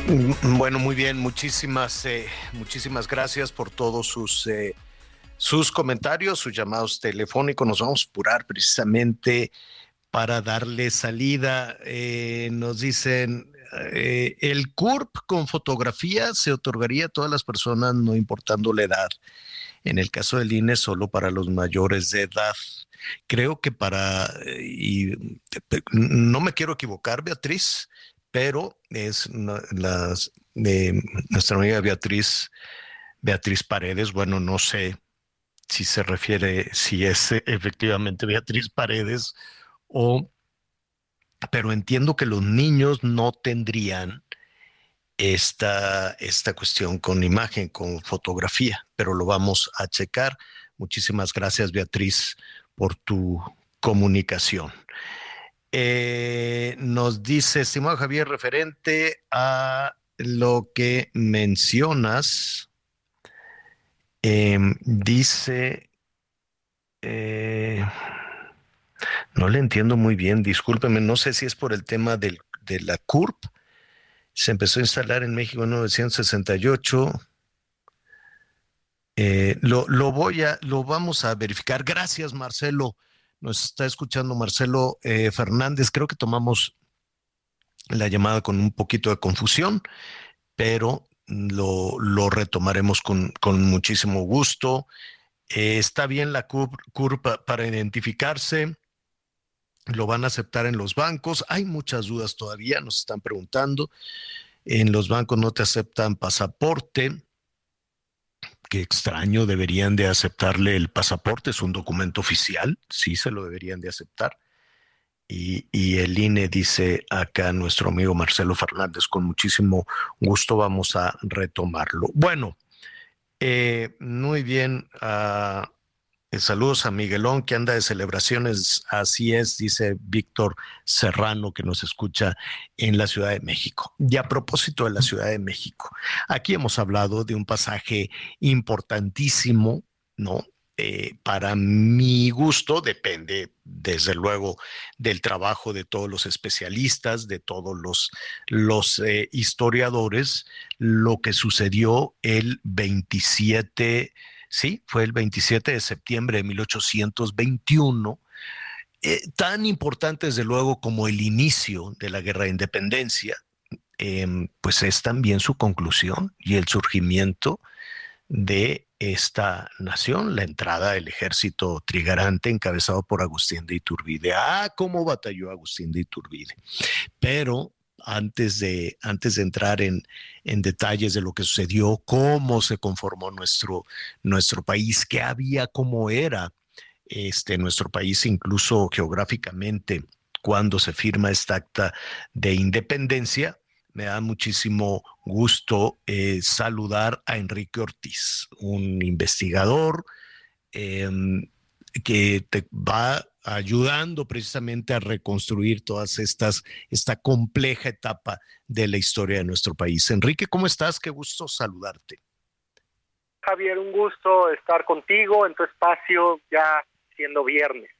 Speaker 4: Mm, mm,
Speaker 2: bueno, muy bien, muchísimas, eh, muchísimas gracias por todos sus, eh, sus comentarios, sus llamados telefónicos. Nos vamos a apurar precisamente para darle salida. Eh, nos dicen, eh, el CURP con fotografía se otorgaría a todas las personas, no importando la edad. En el caso del INE, solo para los mayores de edad. Creo que para, y no me quiero equivocar, Beatriz, pero es de nuestra amiga Beatriz, Beatriz Paredes, bueno, no sé si se refiere, si es efectivamente Beatriz Paredes o, pero entiendo que los niños no tendrían esta, esta cuestión con imagen, con fotografía, pero lo vamos a checar. Muchísimas gracias, Beatriz, por tu comunicación. Eh, nos dice, estimado Javier, referente a lo que mencionas, em, dice, eh, no le entiendo muy bien, discúlpeme, no sé si es por el tema del, de la CURP, se empezó a instalar en México en 1968. Eh, lo, lo, voy a, lo vamos a verificar. Gracias, Marcelo. Nos está escuchando Marcelo eh, Fernández. Creo que tomamos la llamada con un poquito de confusión, pero lo, retomaremos con, muchísimo gusto. Eh, está bien la curva para identificarse. Lo van a aceptar en los bancos. Hay muchas dudas todavía, nos están preguntando. En los bancos no te aceptan pasaporte qué extraño, deberían de aceptarle el pasaporte, es un documento oficial, sí se lo deberían de aceptar. Y, el INE dice acá nuestro amigo Marcelo Fernández, con muchísimo gusto vamos a retomarlo. Bueno, eh, muy bien. Uh, eh, saludos a Miguelón que anda de celebraciones, así es, dice Víctor Serrano que nos escucha en la Ciudad de México. Y a propósito de la Ciudad de México, aquí hemos hablado de un pasaje importantísimo, ¿no? Eh, para mi gusto depende, desde luego, del trabajo de todos los especialistas, de todos los, eh, historiadores, lo que sucedió el 27 Sí, fue el 27 de septiembre de 1821. Eh, tan importante desde luego como el inicio de la guerra de independencia, em, pues es también su conclusión y el surgimiento de esta nación, la entrada del ejército trigarante encabezado por Agustín de Iturbide. Ah, cómo batalló Agustín de Iturbide. Pero antes de, antes de entrar en, detalles de lo que sucedió, cómo se conformó nuestro, nuestro país, qué había, cómo era este, nuestro país, incluso geográficamente, cuando se firma esta acta de independencia. Me da muchísimo gusto eh, saludar a Enrique Ortiz, un investigador em, que te va ayudando precisamente a reconstruir todas estas, esta compleja etapa de la historia de nuestro país. Enrique, ¿cómo estás? Qué gusto saludarte.
Speaker 21: Javier, un gusto estar contigo en tu espacio ya siendo viernes.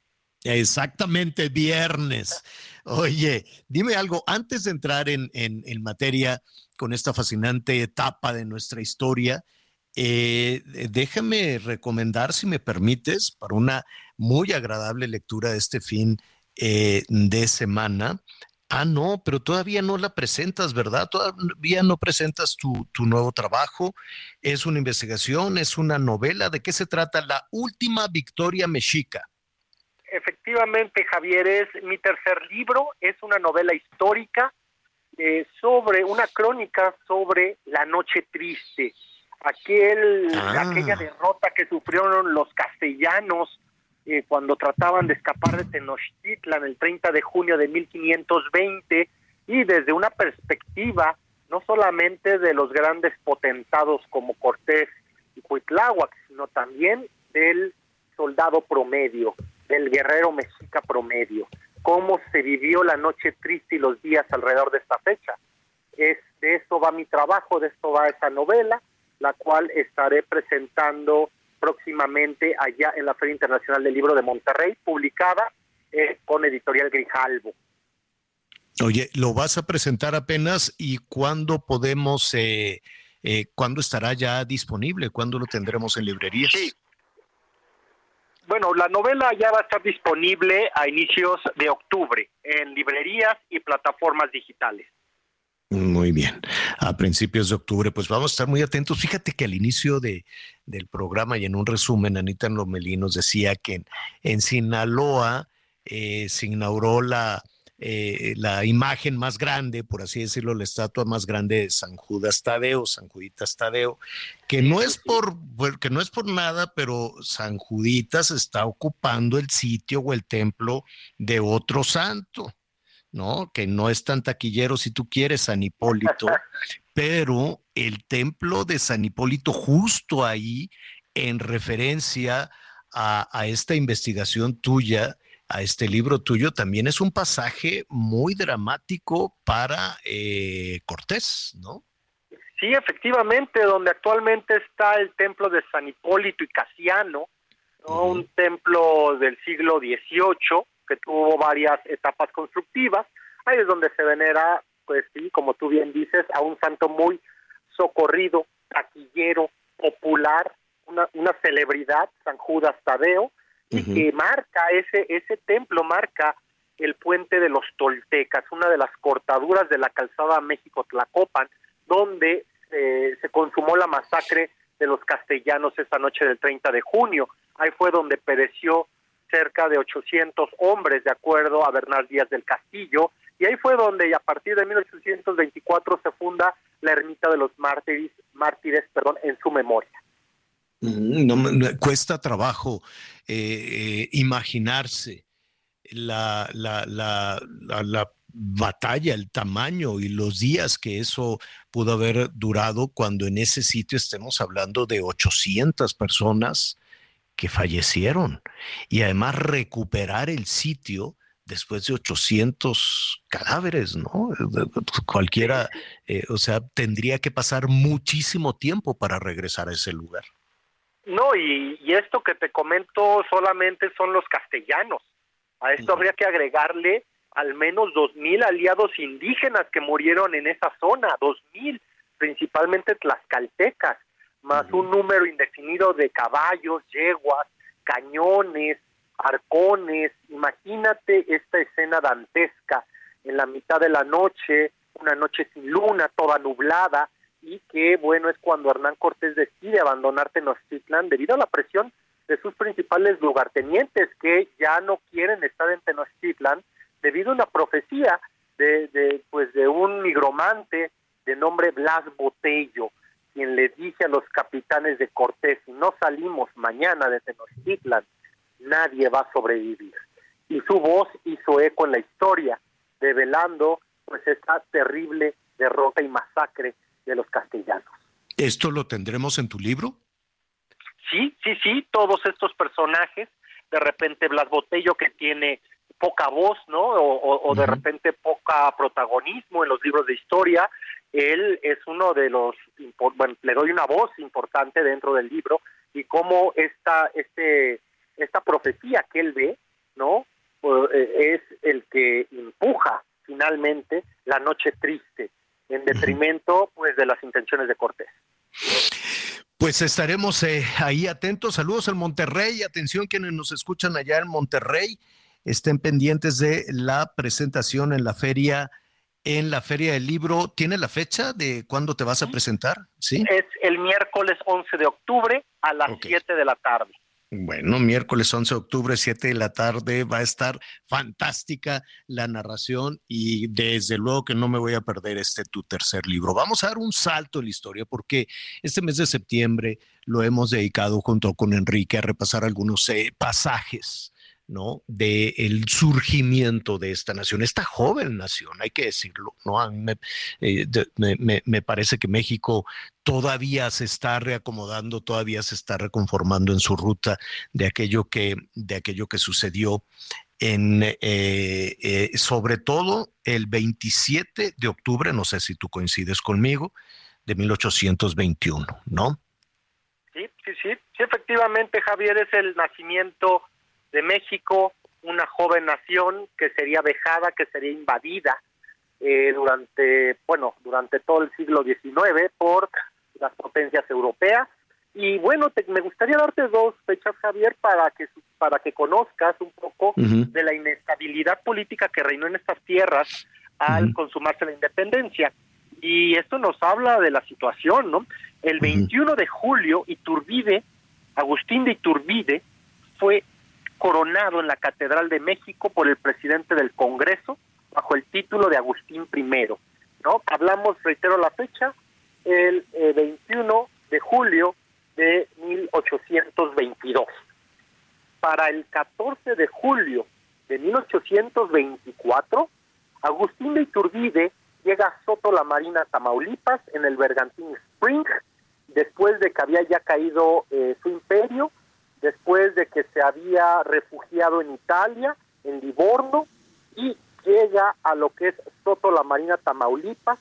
Speaker 2: Exactamente, viernes. Oye, dime algo, antes de entrar en, en, en materia con esta fascinante etapa de nuestra historia, eh, déjame recomendar, si me permites, para una muy agradable lectura este fin eh, de semana. Ah, no, pero todavía no la presentas, ¿verdad? Todavía no presentas tu, tu, nuevo trabajo. Es una investigación, es una novela. ¿De qué se trata? La última victoria mexica.
Speaker 21: Efectivamente, Javier, es mi tercer libro. Es una novela histórica eh, sobre una crónica sobre la noche triste aquel, ah. aquella derrota que sufrieron los castellanos eh, cuando trataban de escapar de Tenochtitlan el 30 de junio de 1520 y desde una perspectiva no solamente de los grandes potentados como Cortés y Cuitláhuac, sino también del soldado promedio, del guerrero mexica promedio, cómo se vivió la noche triste y los días alrededor de esta fecha. Es, de eso va mi trabajo, de esto va esa novela, la cual estaré presentando próximamente allá en la Feria Internacional del Libro de Monterrey, publicada eh, con Editorial Grijalvo.
Speaker 2: Oye, ¿lo vas a presentar apenas y cuándo podemos, eh, eh, cuándo estará ya disponible? ¿Cuándo lo tendremos en librerías?
Speaker 21: Sí. Bueno, la novela ya va a estar disponible a inicios de octubre en librerías y plataformas digitales.
Speaker 2: Muy bien. A principios de octubre, pues vamos a estar muy atentos. Fíjate que al inicio de, del programa y en un resumen, Anita Lomelí nos decía que en, Sinaloa eh, se inauguró la, eh, la imagen más grande, por así decirlo, la estatua más grande de San Judas Tadeo, San Juditas Tadeo, que no es por, que no es por nada, pero San Juditas está ocupando el sitio o el templo de otro santo. ¿No? Que no es tan taquillero si tú quieres, San Hipólito, (laughs) pero el templo de San Hipólito justo ahí, en referencia a, esta investigación tuya, a este libro tuyo, también es un pasaje muy dramático para eh, Cortés, ¿no?
Speaker 21: Sí, efectivamente, donde actualmente está el templo de San Hipólito y Casiano, un templo del siglo XVIII, que tuvo varias etapas constructivas. Ahí es donde se venera, pues sí, como tú bien dices, a un santo muy socorrido, taquillero, popular, una, una celebridad, San Judas Tadeo, y que marca ese, ese templo, marca el puente de los Toltecas, una de las cortaduras de la calzada México-Tlacopan, donde eh, se consumó la masacre de los castellanos esa noche del 30 de junio. Ahí fue donde pereció cerca de 800 hombres, de acuerdo a Bernal Díaz del Castillo, y ahí fue donde a partir de 1824 se funda la ermita de los mártires, en su memoria.
Speaker 2: Mm, no, cuesta trabajo eh, eh, imaginarse la, la, la, la, batalla, el tamaño y los días que eso pudo haber durado cuando en ese sitio estemos hablando de 800 personas que fallecieron y además recuperar el sitio después de 800 cadáveres, ¿no? Cualquiera, eh, o sea, tendría que pasar muchísimo tiempo para regresar a ese lugar.
Speaker 21: No, y, esto que te comento solamente son los castellanos. A esto habría que agregarle al menos 2.000 aliados indígenas que murieron en esa zona, 2.000, principalmente tlaxcaltecas más un número indefinido de caballos, yeguas, cañones, arcones. Imagínate esta escena dantesca en la mitad de la noche, una noche sin luna, toda nublada, y que bueno es cuando Hernán Cortés decide abandonar Tenochtitlan debido a la presión de sus principales lugartenientes que ya no quieren estar en Tenochtitlan debido a una profecía de, de pues de un migromante de nombre Blas Botello quien le dice a los capitanes de Cortés, si no salimos mañana de Tenochtitlan, nadie va a sobrevivir. Y su voz hizo eco en la historia, develando pues esta terrible derrota y masacre de los castellanos.
Speaker 2: ¿Esto lo tendremos en tu libro?
Speaker 21: Sí, sí, sí, todos estos personajes, de repente Blas Botello que tiene poca voz, ¿no? O, de repente poca protagonismo en los libros de historia, él es uno de los, bueno, le doy una voz importante dentro del libro y cómo esta, este, esta profecía que él ve, ¿no? Eh, es el que empuja finalmente la noche triste en detrimento pues de las intenciones de Cortés.
Speaker 2: Pues estaremos eh, ahí atentos. Saludos en Monterrey. Atención quienes nos escuchan allá en Monterrey. Estén pendientes de la presentación en la feria en la Feria del Libro. ¿Tiene la fecha de cuándo te vas a presentar?
Speaker 21: Sí. Es el miércoles 11 de octubre a las 7 de la tarde.
Speaker 2: Bueno, miércoles 11 de octubre, 7 de la tarde, va a estar fantástica la narración y desde luego que no me voy a perder este tu tercer libro. Vamos a dar un salto en la historia porque este mes de septiembre lo hemos dedicado junto con Enrique a repasar algunos eh, pasajes ¿no? De el surgimiento de esta nación, esta joven nación, hay que decirlo, ¿no? A eh, me, me, parece que México todavía se está reacomodando, todavía se está reconformando en su ruta de aquello que, de aquello que sucedió en, eh, eh, sobre todo el 27 de octubre, no sé si tú coincides conmigo, de 1821, ¿no?
Speaker 21: Sí, sí, sí, sí, efectivamente, Javier, es el nacimiento de México, una joven nación que sería vejada, que sería invadida eh, durante, bueno, durante todo el siglo XIX por las potencias europeas. Y bueno, me gustaría darte dos fechas, Javier, para que para que conozcas un poco de la inestabilidad política que reinó en estas tierras al consumarse la independencia. Y esto nos habla de la situación, ¿no? El 21 de julio, Iturbide, Agustín de Iturbide, fue coronado en la Catedral de México por el presidente del Congreso bajo el título de Agustín I, ¿no? Hablamos, reitero la fecha, el 21 eh, de julio de 1822. Para el 14 de julio de 1824, Agustín de Iturbide llega a Soto la Marina, Tamaulipas, en el Bergantín Spring, después de que había ya caído eh, su imperio, después de que se había refugiado en Italia, en Livorno, y llega a lo que es Soto la Marina, Tamaulipas,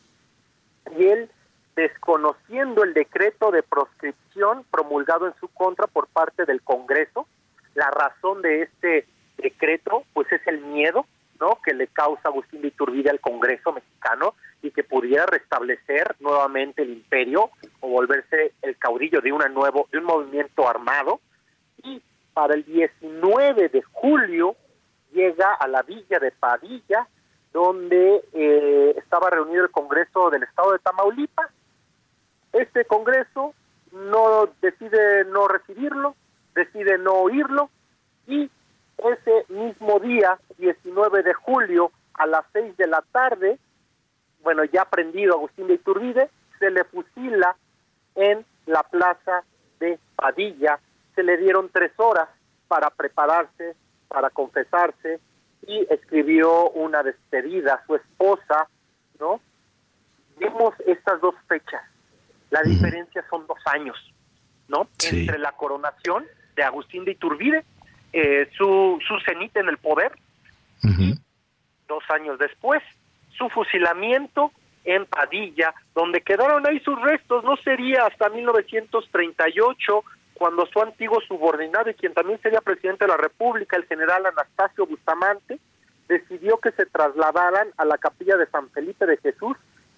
Speaker 21: y él, desconociendo el decreto de proscripción promulgado en su contra por parte del Congreso, la razón de este decreto, pues es el miedo, ¿no? que le causa Agustín de Iturbide al Congreso mexicano y que pudiera restablecer nuevamente el imperio o volverse el caudillo de una nuevo de un movimiento armado y para el 19 de julio llega a la villa de Padilla donde eh, estaba reunido el Congreso del Estado de Tamaulipas este Congreso no decide no recibirlo decide no oírlo y ese mismo día, 19 de julio, a las 6 de la tarde, bueno, ya aprendido Agustín de Iturbide, se le fusila en la plaza de Padilla. Se le dieron tres horas para prepararse, para confesarse y escribió una despedida a su esposa, ¿no? Vemos estas dos fechas. La diferencia son dos años, ¿no? Entre la coronación de Agustín de Iturbide eh, su, su cenit en el poder. Dos años después, su fusilamiento en Padilla, donde quedaron ahí sus restos. No sería hasta 1938 cuando su antiguo subordinado y quien también sería presidente de la República, el general Anastasio Bustamante, decidió que se trasladaran a la capilla de San Felipe de Jesús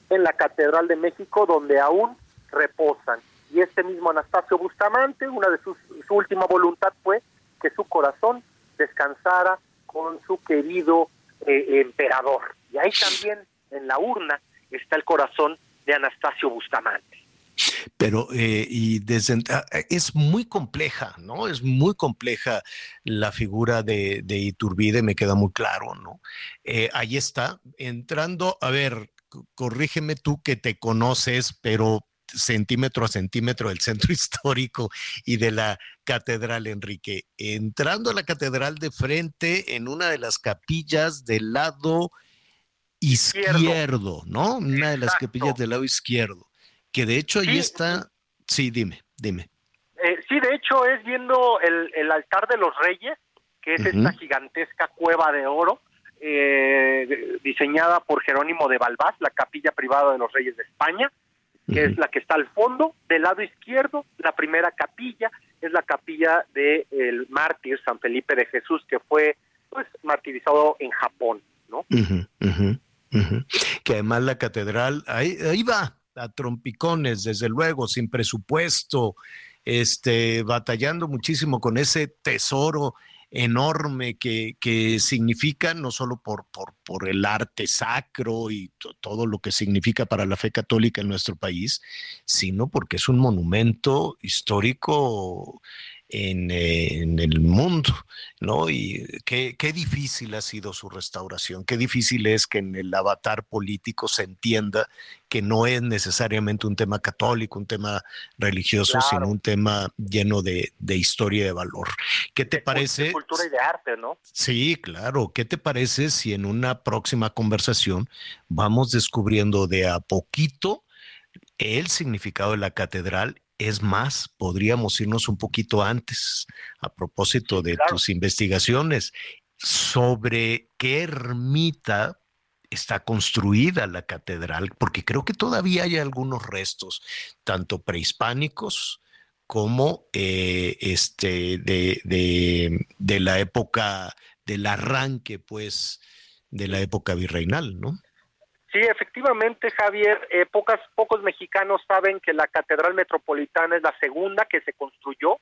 Speaker 21: en la Catedral de México, donde aún reposan. Y este mismo Anastasio Bustamante, una de sus, su última voluntad fue que su corazón descansara con su querido eh, emperador. Y ahí también en la urna está el corazón de Anastasio Bustamante.
Speaker 2: Pero eh, y desde, ah, es muy compleja, ¿no? Es muy compleja la figura de, de Iturbide, me queda muy claro, ¿no? Eh, ahí está, entrando, a ver, corrígeme tú que te conoces, pero centímetro a centímetro del centro (laughs) histórico y de la catedral, Enrique. Entrando a la catedral de frente en una de las capillas del lado izquierdo, ¿no? Una de las capillas del lado izquierdo, que de hecho ahí está, sí, dime, dime.
Speaker 21: Eh, sí, de hecho es viendo el, altar de los reyes, que es esta gigantesca cueva de oro, eh, diseñada por Jerónimo de Balbás, la capilla privada de los reyes de España, que es la que está al fondo, del lado izquierdo, la primera capilla, es la capilla del el mártir San Felipe de Jesús, que fue pues martirizado en Japón, ¿no?
Speaker 2: Que además la catedral, ahí, ahí va, a trompicones, desde luego, sin presupuesto, este, batallando muchísimo con ese tesoro enorme que, que significa, no solo por, por, por el arte sacro y todo lo que significa para la fe católica en nuestro país, sino porque es un monumento histórico en, el mundo, ¿no? Y qué, qué, difícil ha sido su restauración, qué difícil es que en el avatar político se entienda que no es necesariamente un tema católico, un tema religioso, sino un tema lleno de, de, historia y de valor. ¿Qué te parece? De
Speaker 21: cultura y de arte, ¿no?
Speaker 2: Sí, claro. ¿Qué te parece si en una próxima conversación vamos descubriendo de a poquito el significado de la catedral es más, podríamos irnos un poquito antes a propósito de tus investigaciones sobre qué ermita está construida la catedral, porque creo que todavía hay algunos restos, tanto prehispánicos como eh, este, de, de, de, la época del arranque, pues, de la época virreinal, ¿no?
Speaker 21: Sí, efectivamente, Javier, eh, pocas, pocos mexicanos saben que la Catedral Metropolitana es la segunda que se construyó.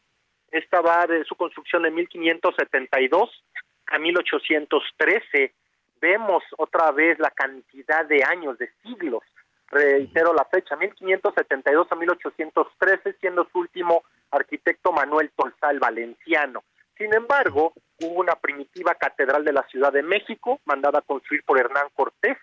Speaker 21: Esta va de su construcción de 1572 a 1813. Vemos otra vez la cantidad de años, de siglos. Reitero la fecha, 1572 a 1813, siendo su último arquitecto Manuel Tolsal Valenciano. Sin embargo, hubo una primitiva catedral de la Ciudad de México, mandada a construir por Hernán Cortés,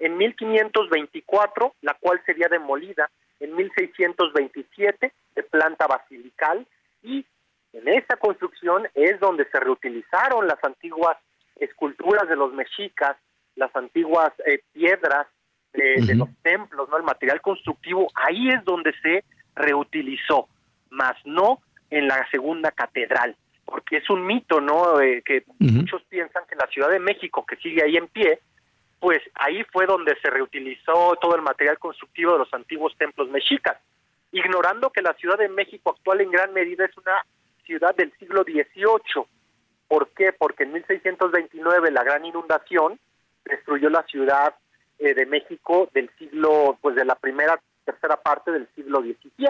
Speaker 21: en 1524, la cual sería demolida en 1627 de planta basilical. Y en esta construcción es donde se reutilizaron las antiguas esculturas de los mexicas, las antiguas eh, piedras de, los templos, no el material constructivo, ahí es donde se reutilizó, más no en la segunda catedral, porque es un mito, ¿no? Eh, que muchos piensan que la Ciudad de México, que sigue ahí en pie, pues ahí fue donde se reutilizó todo el material constructivo de los antiguos templos mexicas, ignorando que la Ciudad de México actual en gran medida es una ciudad del siglo XVIII. ¿Por qué? Porque en 1629 la gran inundación destruyó la ciudad eh, de México del siglo, pues de la primera, tercera parte del siglo XVII.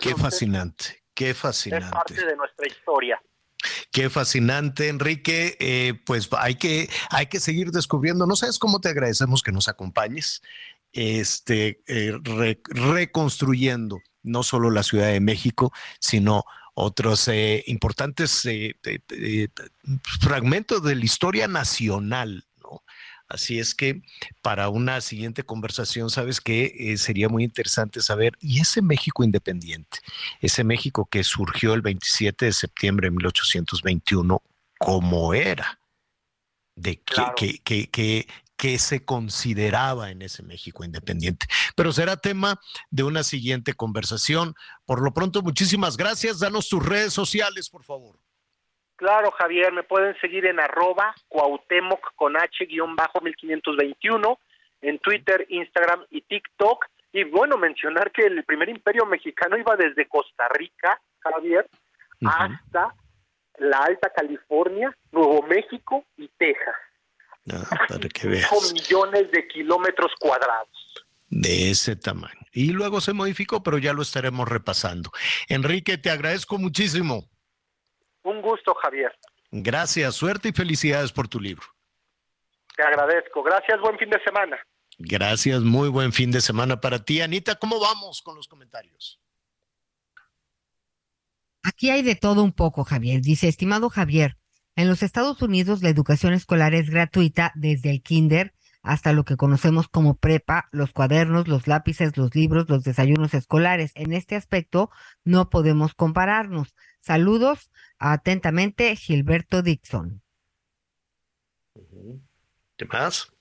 Speaker 2: qué fascinante, qué fascinante.
Speaker 21: Es parte de nuestra historia.
Speaker 2: Qué fascinante, Enrique. Eh, pues hay que, hay que seguir descubriendo. No sabes cómo te agradecemos que nos acompañes, este, eh, reconstruyendo no solo la Ciudad de México, sino otros eh, importantes fragmentos de la historia nacional Así es que para una siguiente conversación, sabes que eh, sería muy interesante saber, y ese México independiente, ese México que surgió el 27 de septiembre de 1821, ¿cómo era? ¿De qué, qué, qué se consideraba en ese México independiente? Pero será tema de una siguiente conversación. Por lo pronto, muchísimas gracias. Danos tus redes sociales, por favor.
Speaker 21: Claro, Javier, me pueden seguir en arroba Cuauhtémoc con H guion bajo 1521 en Twitter, Instagram y TikTok. Y bueno, mencionar que el primer imperio mexicano iba desde Costa Rica, Javier, hasta la Alta California, Nuevo México y Texas.
Speaker 2: Ah, para que veas.
Speaker 21: Millones de kilómetros cuadrados.
Speaker 2: De ese tamaño. Y luego se modificó, pero ya lo estaremos repasando. Enrique, te agradezco muchísimo.
Speaker 21: Un gusto, Javier.
Speaker 2: Gracias, suerte y felicidades por tu libro.
Speaker 21: Te agradezco. Gracias, buen fin de semana.
Speaker 2: Gracias, muy buen fin de semana para ti. Anita, ¿cómo vamos con los comentarios?
Speaker 6: Aquí hay de todo un poco, Javier. Dice, estimado Javier, en los Estados Unidos la educación escolar es gratuita desde el kinder hasta lo que conocemos como prepa, los cuadernos, los lápices, los libros, los desayunos escolares. En este aspecto no podemos compararnos. Saludos atentamente, Gilberto Dixon.
Speaker 2: ¿Qué más?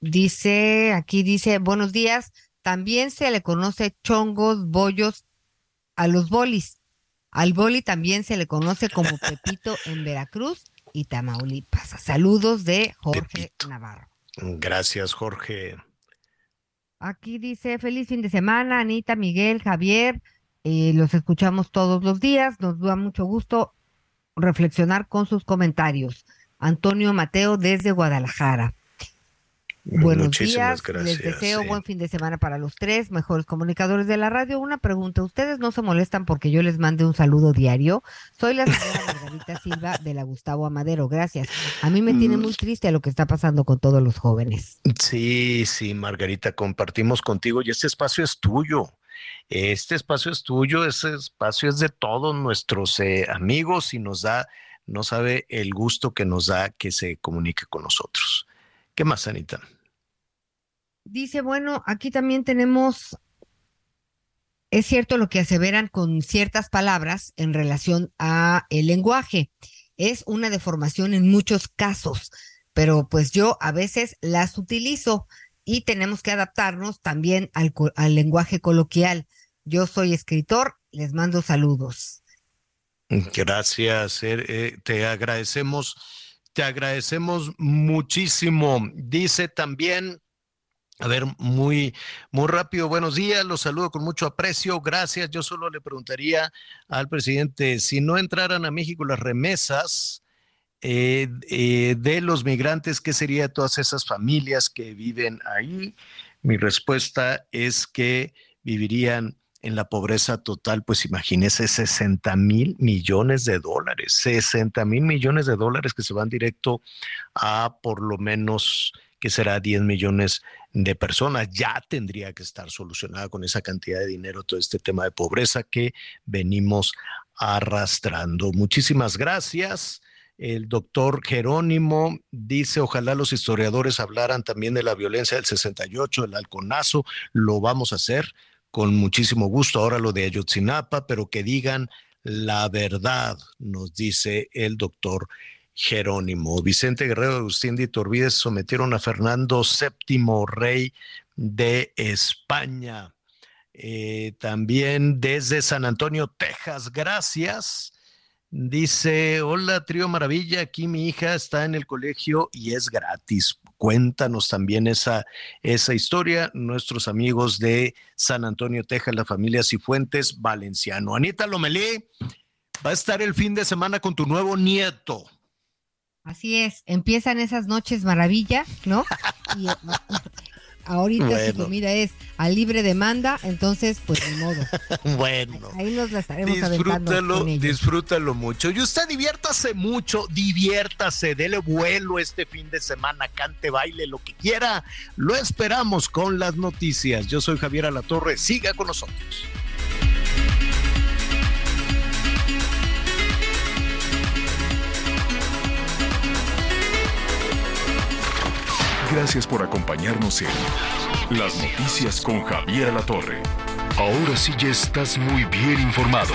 Speaker 6: Dice, aquí dice, buenos días, también se le conoce chongos, bollos a los bolis. Al boli también se le conoce como (laughs) Pepito en Veracruz y Tamaulipas. Saludos de Jorge Navarro.
Speaker 2: Gracias, Jorge.
Speaker 6: Aquí dice, feliz fin de semana, Anita, Miguel, Javier. Eh, los escuchamos todos los días. Nos da mucho gusto reflexionar con sus comentarios. Antonio Mateo desde Guadalajara. Buenos días, les deseo buen fin de semana para los tres, mejores comunicadores de la radio. Una pregunta, ¿ustedes no se molestan porque yo les mande un saludo diario? Soy la señora Margarita Silva de la Gustavo Amadero, gracias. A mí me tiene muy triste lo que está pasando con todos los jóvenes.
Speaker 2: Sí, sí, Margarita, compartimos contigo y este espacio es tuyo. Este espacio es tuyo, ese espacio es de todos nuestros eh, amigos y nos da, no sabe el gusto que nos da que se comunique con nosotros. ¿Qué más, Anita?
Speaker 6: Dice, bueno, aquí también tenemos, es cierto lo que aseveran con ciertas palabras en relación a el lenguaje. Es una deformación en muchos casos, pero pues yo a veces las utilizo y tenemos que adaptarnos también al, lenguaje coloquial. Yo soy escritor, les mando saludos.
Speaker 2: Gracias, eh, te agradecemos, te agradecemos muchísimo. Dice también, a ver, muy, muy rápido, buenos días, los saludo con mucho aprecio, gracias. Yo solo le preguntaría al presidente, si no entraran a México las remesas, eh, eh, de los migrantes, ¿qué sería todas esas familias que viven ahí? Mi respuesta es que vivirían en la pobreza total, pues imagínese 60 mil millones de dólares, 60 mil millones de dólares que se van directo a por lo menos que será 10 millones de personas. Ya tendría que estar solucionada con esa cantidad de dinero todo este tema de pobreza que venimos arrastrando. Muchísimas gracias. El doctor Jerónimo dice, ojalá los historiadores hablaran también de la violencia del 68, el halconazo, lo vamos a hacer con muchísimo gusto. Ahora lo de Ayotzinapa, pero que digan la verdad, nos dice el doctor Jerónimo. Vicente Guerrero Agustín de Iturbide sometieron a Fernando VII, rey de España. Eh, también desde San Antonio, Texas, gracias. Dice, hola Trío Maravilla, aquí mi hija está en el colegio y es gratis. Cuéntanos también esa, esa historia, nuestros amigos de San Antonio, Texas, la familia Cifuentes, Valenciano. Anita Lomelí, va a estar el fin de semana con tu nuevo nieto.
Speaker 6: Así es, empiezan esas noches maravilla, ¿no? (laughs) Y, ahorita su comida es a libre demanda, entonces pues de modo. (laughs)
Speaker 2: bueno.
Speaker 6: Ahí nos la estaremos
Speaker 2: disfrútalo, disfrútalo mucho. Y usted diviértase mucho, diviértase, dele vuelo este fin de semana, cante, baile, lo que quiera. Lo esperamos con las noticias. Yo soy Javier Alatorre, siga con nosotros.
Speaker 3: Gracias por acompañarnos en Las Noticias con Javier La Torre. Ahora sí ya estás muy bien informado.